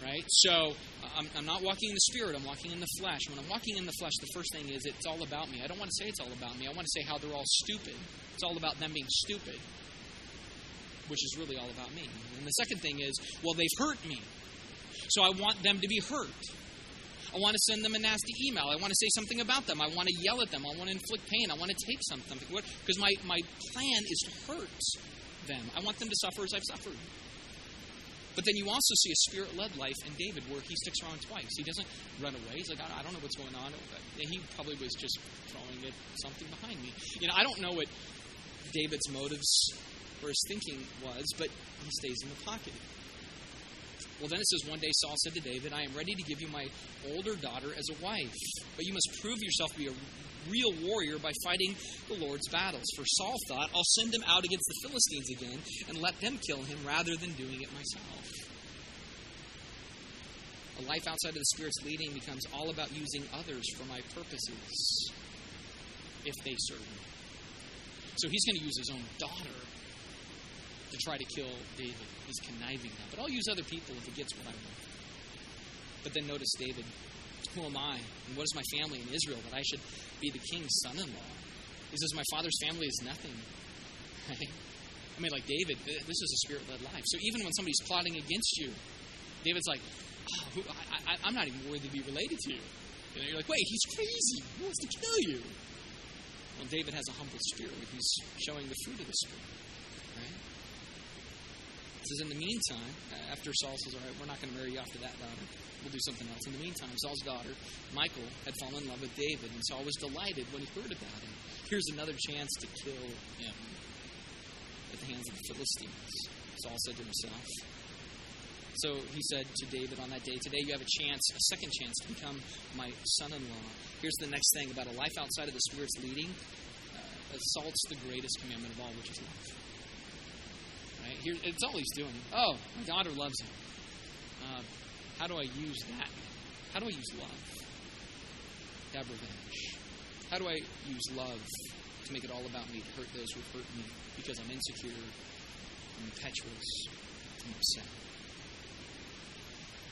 right? So I'm, I'm, not walking in the spirit, I'm walking in the flesh. When I'm walking in the flesh, the first thing is it's all about me. I don't want to say it's all about me. I want to say how they're all stupid. It's all about them being stupid, which is really all about me. And the second thing is, well, they've hurt me. So I want them to be hurt. I want to send them a nasty email. I want to say something about them. I want to yell at them. I want to inflict pain. I want to take something. Because my, my plan is to hurt them. I want them to suffer as I've suffered. But then you also see a spirit led life in David where he sticks around twice. He doesn't run away. He's like, I don't know what's going on. He probably was just throwing at something behind me. You know, I don't know what David's motives or his thinking was, but he stays in the pocket. Well, then it says, One day Saul said to David, I am ready to give you my older daughter as a wife, but you must prove yourself to be a real warrior by fighting the Lord's battles. For Saul thought, I'll send him out against the Philistines again and let them kill him rather than doing it myself. A life outside of the Spirit's leading becomes all about using others for my purposes if they serve me. So he's going to use his own daughter to try to kill David. He's conniving now. But I'll use other people if it gets what I want. But then notice David who am I? And what is my family in Israel that I should be the king's son in law? He says, My father's family is nothing. I mean, like David, this is a spirit led life. So even when somebody's plotting against you, David's like, oh, who, I, am not even worthy to be related to you. And you're like, wait, he's crazy. He wants to kill you. Well, David has a humble spirit. He's showing the fruit of the Spirit. Says, in the meantime, after Saul says, all right, we're not going to marry you after that daughter we'll do something else. In the meantime, Saul's daughter, Michal, had fallen in love with David, and Saul was delighted when he heard about him. Here's another chance to kill him at the hands of the Philistines, Saul said to himself. So he said to David on that day, Today you have a chance, a second chance to become my son in law. Here's the next thing about a life outside of the Spirit's leading uh, assaults the greatest commandment of all, which is love. Right? Here, it's all he's doing. Oh, my daughter loves him. Uh, how do I use that? How do I use love to have revenge? How do I use love to make it all about me, to hurt those who hurt me because I'm insecure, I'm impetuous, I'm upset?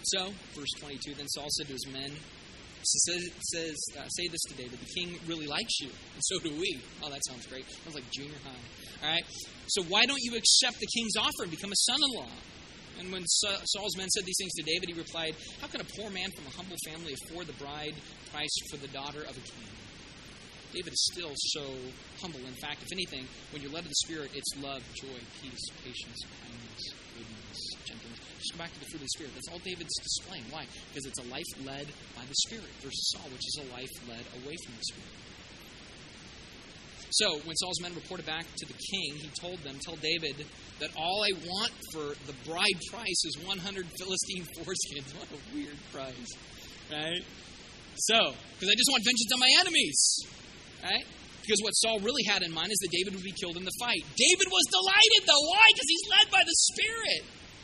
So, verse 22 Then Saul said to his men, says, says uh, Say this to David, the king really likes you, and so do we. Oh, that sounds great. Sounds like junior high. All right? So, why don't you accept the king's offer and become a son in law? And when Saul's men said these things to David, he replied, How can a poor man from a humble family afford the bride price for the daughter of a king? David is still so humble. In fact, if anything, when you're led of the Spirit, it's love, joy, peace, patience, kindness, go back to the fruit of the Spirit. That's all David's displaying. Why? Because it's a life led by the Spirit versus Saul, which is a life led away from the Spirit. So, when Saul's men reported back to the king, he told them, Tell David that all I want for the bride price is 100 Philistine foreskins. What a weird price, right? So, because I just want vengeance on my enemies, right? Because what Saul really had in mind is that David would be killed in the fight. David was delighted, though. Why? Because he's led by the Spirit.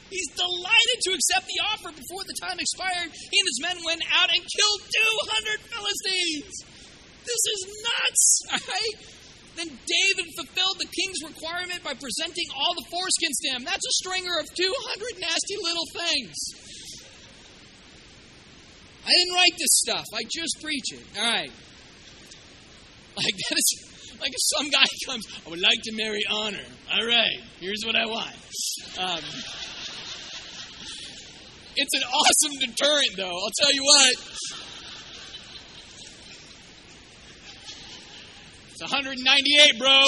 He's delighted to accept the offer before the time expired. He and his men went out and killed 200 Philistines. This is nuts, right? Then David fulfilled the king's requirement by presenting all the foreskins to him. That's a stringer of 200 nasty little things. I didn't write this stuff. I just preach it. All right. Like that is like if some guy comes, I would like to marry honor. All right, here's what I want. Um, it's an awesome deterrent, though. I'll tell you what. It's 198, bro.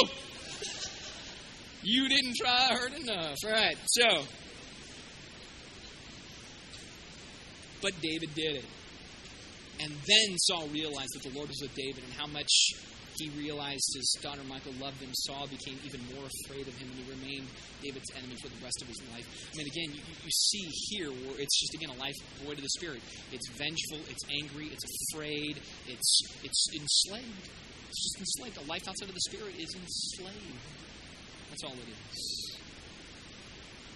You didn't try hard enough. All right, so. But David did it. And then Saul realized that the Lord was with David and how much he realized his daughter Michal loved him. Saul became even more afraid of him, and he remained David's enemy for the rest of his life. I mean, again, you, you see here where it's just again a life void of the spirit. It's vengeful, it's angry, it's afraid, it's it's enslaved. It's just enslaved. A life outside of the Spirit is enslaved. That's all it is.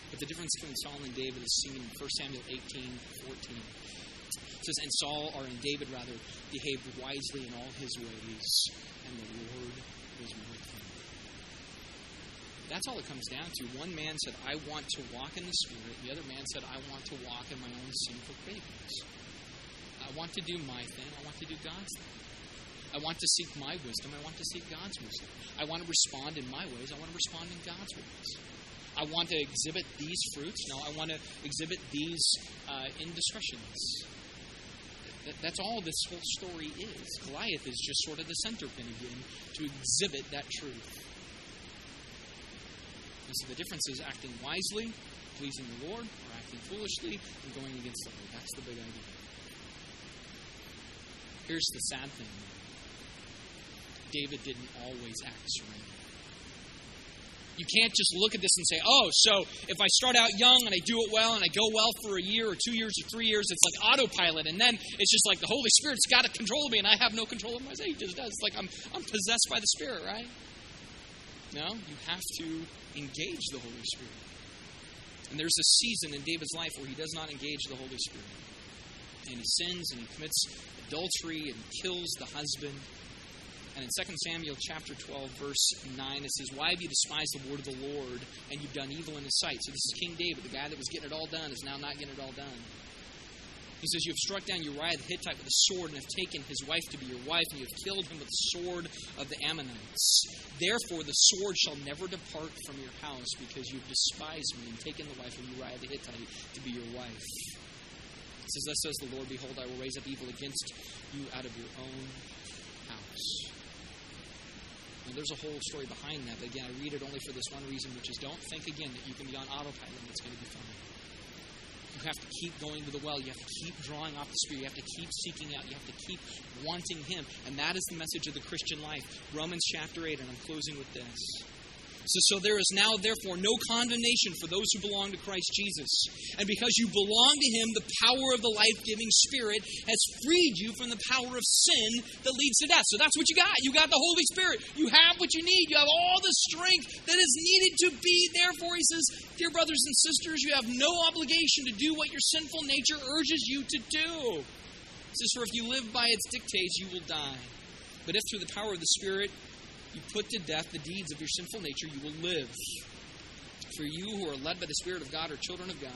But the difference between Saul and David is seen in 1 Samuel 18 14. It says, And Saul, or in David rather, behaved wisely in all his ways, and the Lord was with him. That's all it comes down to. One man said, I want to walk in the Spirit. The other man said, I want to walk in my own sinful cravings. I want to do my thing. I want to do God's thing. I want to seek my wisdom. I want to seek God's wisdom. I want to respond in my ways. I want to respond in God's ways. I want to exhibit these fruits. No, I want to exhibit these uh, indiscretions. That's all this whole story is. Goliath is just sort of the center pin again to exhibit that truth. And so the difference is acting wisely pleasing the Lord or acting foolishly and going against the Lord. That's the big idea. Here's the sad thing David didn't always act surrender. You can't just look at this and say, oh, so if I start out young and I do it well and I go well for a year or two years or three years, it's like autopilot. And then it's just like the Holy Spirit's got to control me and I have no control of myself. He just does. It's like I'm, I'm possessed by the Spirit, right? No, you have to engage the Holy Spirit. And there's a season in David's life where he does not engage the Holy Spirit. And he sins and he commits adultery and kills the husband. And in 2 Samuel chapter 12, verse 9, it says, Why have you despised the word of the Lord, and you've done evil in his sight? So this is King David, the guy that was getting it all done, is now not getting it all done. He says, You have struck down Uriah the Hittite with a sword, and have taken his wife to be your wife, and you have killed him with the sword of the Ammonites. Therefore, the sword shall never depart from your house, because you have despised me and taken the wife of Uriah the Hittite to be your wife. It says, Thus says the Lord, Behold, I will raise up evil against you out of your own house. Now, there's a whole story behind that, but again, I read it only for this one reason, which is don't think again that you can be on autopilot and it's going to be fine. You have to keep going to the well. You have to keep drawing off the Spirit. You have to keep seeking out. You have to keep wanting Him. And that is the message of the Christian life. Romans chapter 8, and I'm closing with this. So, so there is now, therefore, no condemnation for those who belong to Christ Jesus. And because you belong to Him, the power of the life giving Spirit has freed you from the power of sin that leads to death. So that's what you got. You got the Holy Spirit. You have what you need. You have all the strength that is needed to be. Therefore, He says, Dear brothers and sisters, you have no obligation to do what your sinful nature urges you to do. He says, For if you live by its dictates, you will die. But if through the power of the Spirit you put to death the deeds of your sinful nature, you will live. For you who are led by the Spirit of God are children of God.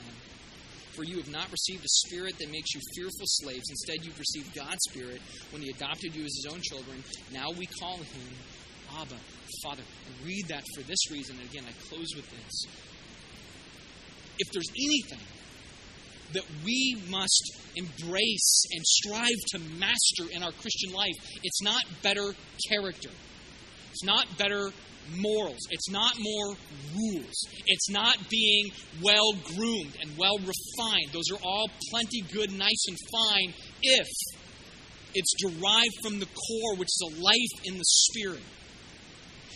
For you have not received a spirit that makes you fearful slaves. Instead, you've received God's Spirit when He adopted you as His own children. Now we call Him Abba, Father. I read that for this reason. And again, I close with this. If there's anything that we must embrace and strive to master in our Christian life, it's not better character. It's not better morals. It's not more rules. It's not being well groomed and well refined. Those are all plenty good, nice, and fine if it's derived from the core, which is a life in the Spirit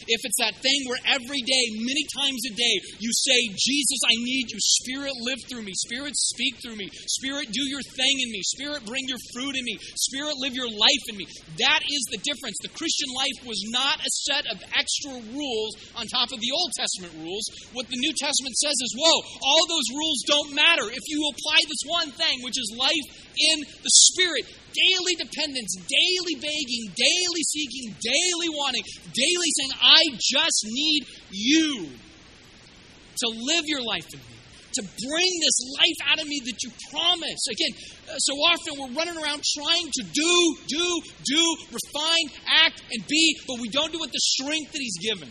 if it's that thing where every day, many times a day, you say, Jesus, I need you. Spirit, live through me. Spirit, speak through me. Spirit, do your thing in me. Spirit, bring your fruit in me. Spirit, live your life in me. That is the difference. The Christian life was not a set of extra rules on top of the Old Testament rules. What the New Testament says is, whoa, all those rules don't matter if you apply this one thing, which is life in the Spirit daily dependence, daily begging, daily seeking, daily wanting, daily saying, I just need you to live your life in me, to bring this life out of me that you promise. Again, uh, so often we're running around trying to do, do, do, refine, act, and be, but we don't do it with the strength that He's given.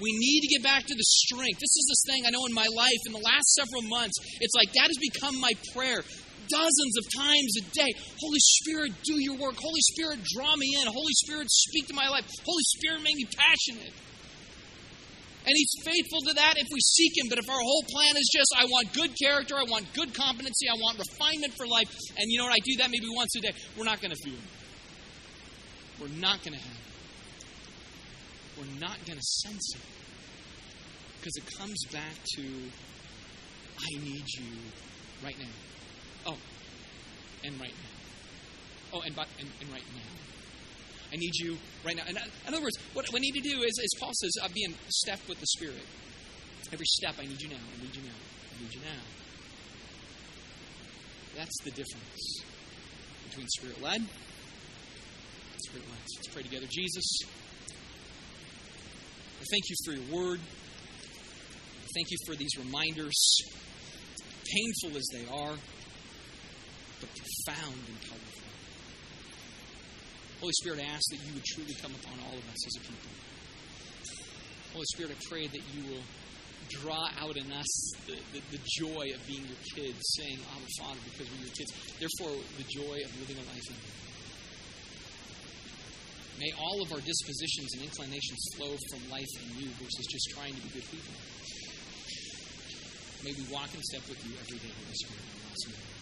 We need to get back to the strength. This is this thing I know in my life in the last several months. It's like that has become my prayer dozens of times a day. Holy Spirit, do your work. Holy Spirit, draw me in. Holy Spirit, speak to my life. Holy Spirit, make me passionate. And He's faithful to that if we seek Him. But if our whole plan is just, I want good character, I want good competency, I want refinement for life, and you know what, I do that maybe once a day, we're not going to feel it. We're not going to have it. We're not going to sense it. Because it comes back to, I need you right now. Oh, and right now. Oh, and, but, and, and right now. I need you right now. And in other words, what we need to do is, as Paul says, uh, be in step with the Spirit. Every step, I need you now. I need you now. I need you now. That's the difference between Spirit led and Spirit led. Let's pray together. Jesus, I thank you for your word. I thank you for these reminders, painful as they are but profound and powerful. Holy Spirit, I ask that you would truly come upon all of us as a people. Holy Spirit, I pray that you will draw out in us the, the, the, joy of being your kids, saying, Abba, Father, because we're your kids. Therefore, the joy of living a life in you. May all of our dispositions and inclinations flow from life in you versus just trying to be good people. May we walk in step with you every day, Holy Spirit.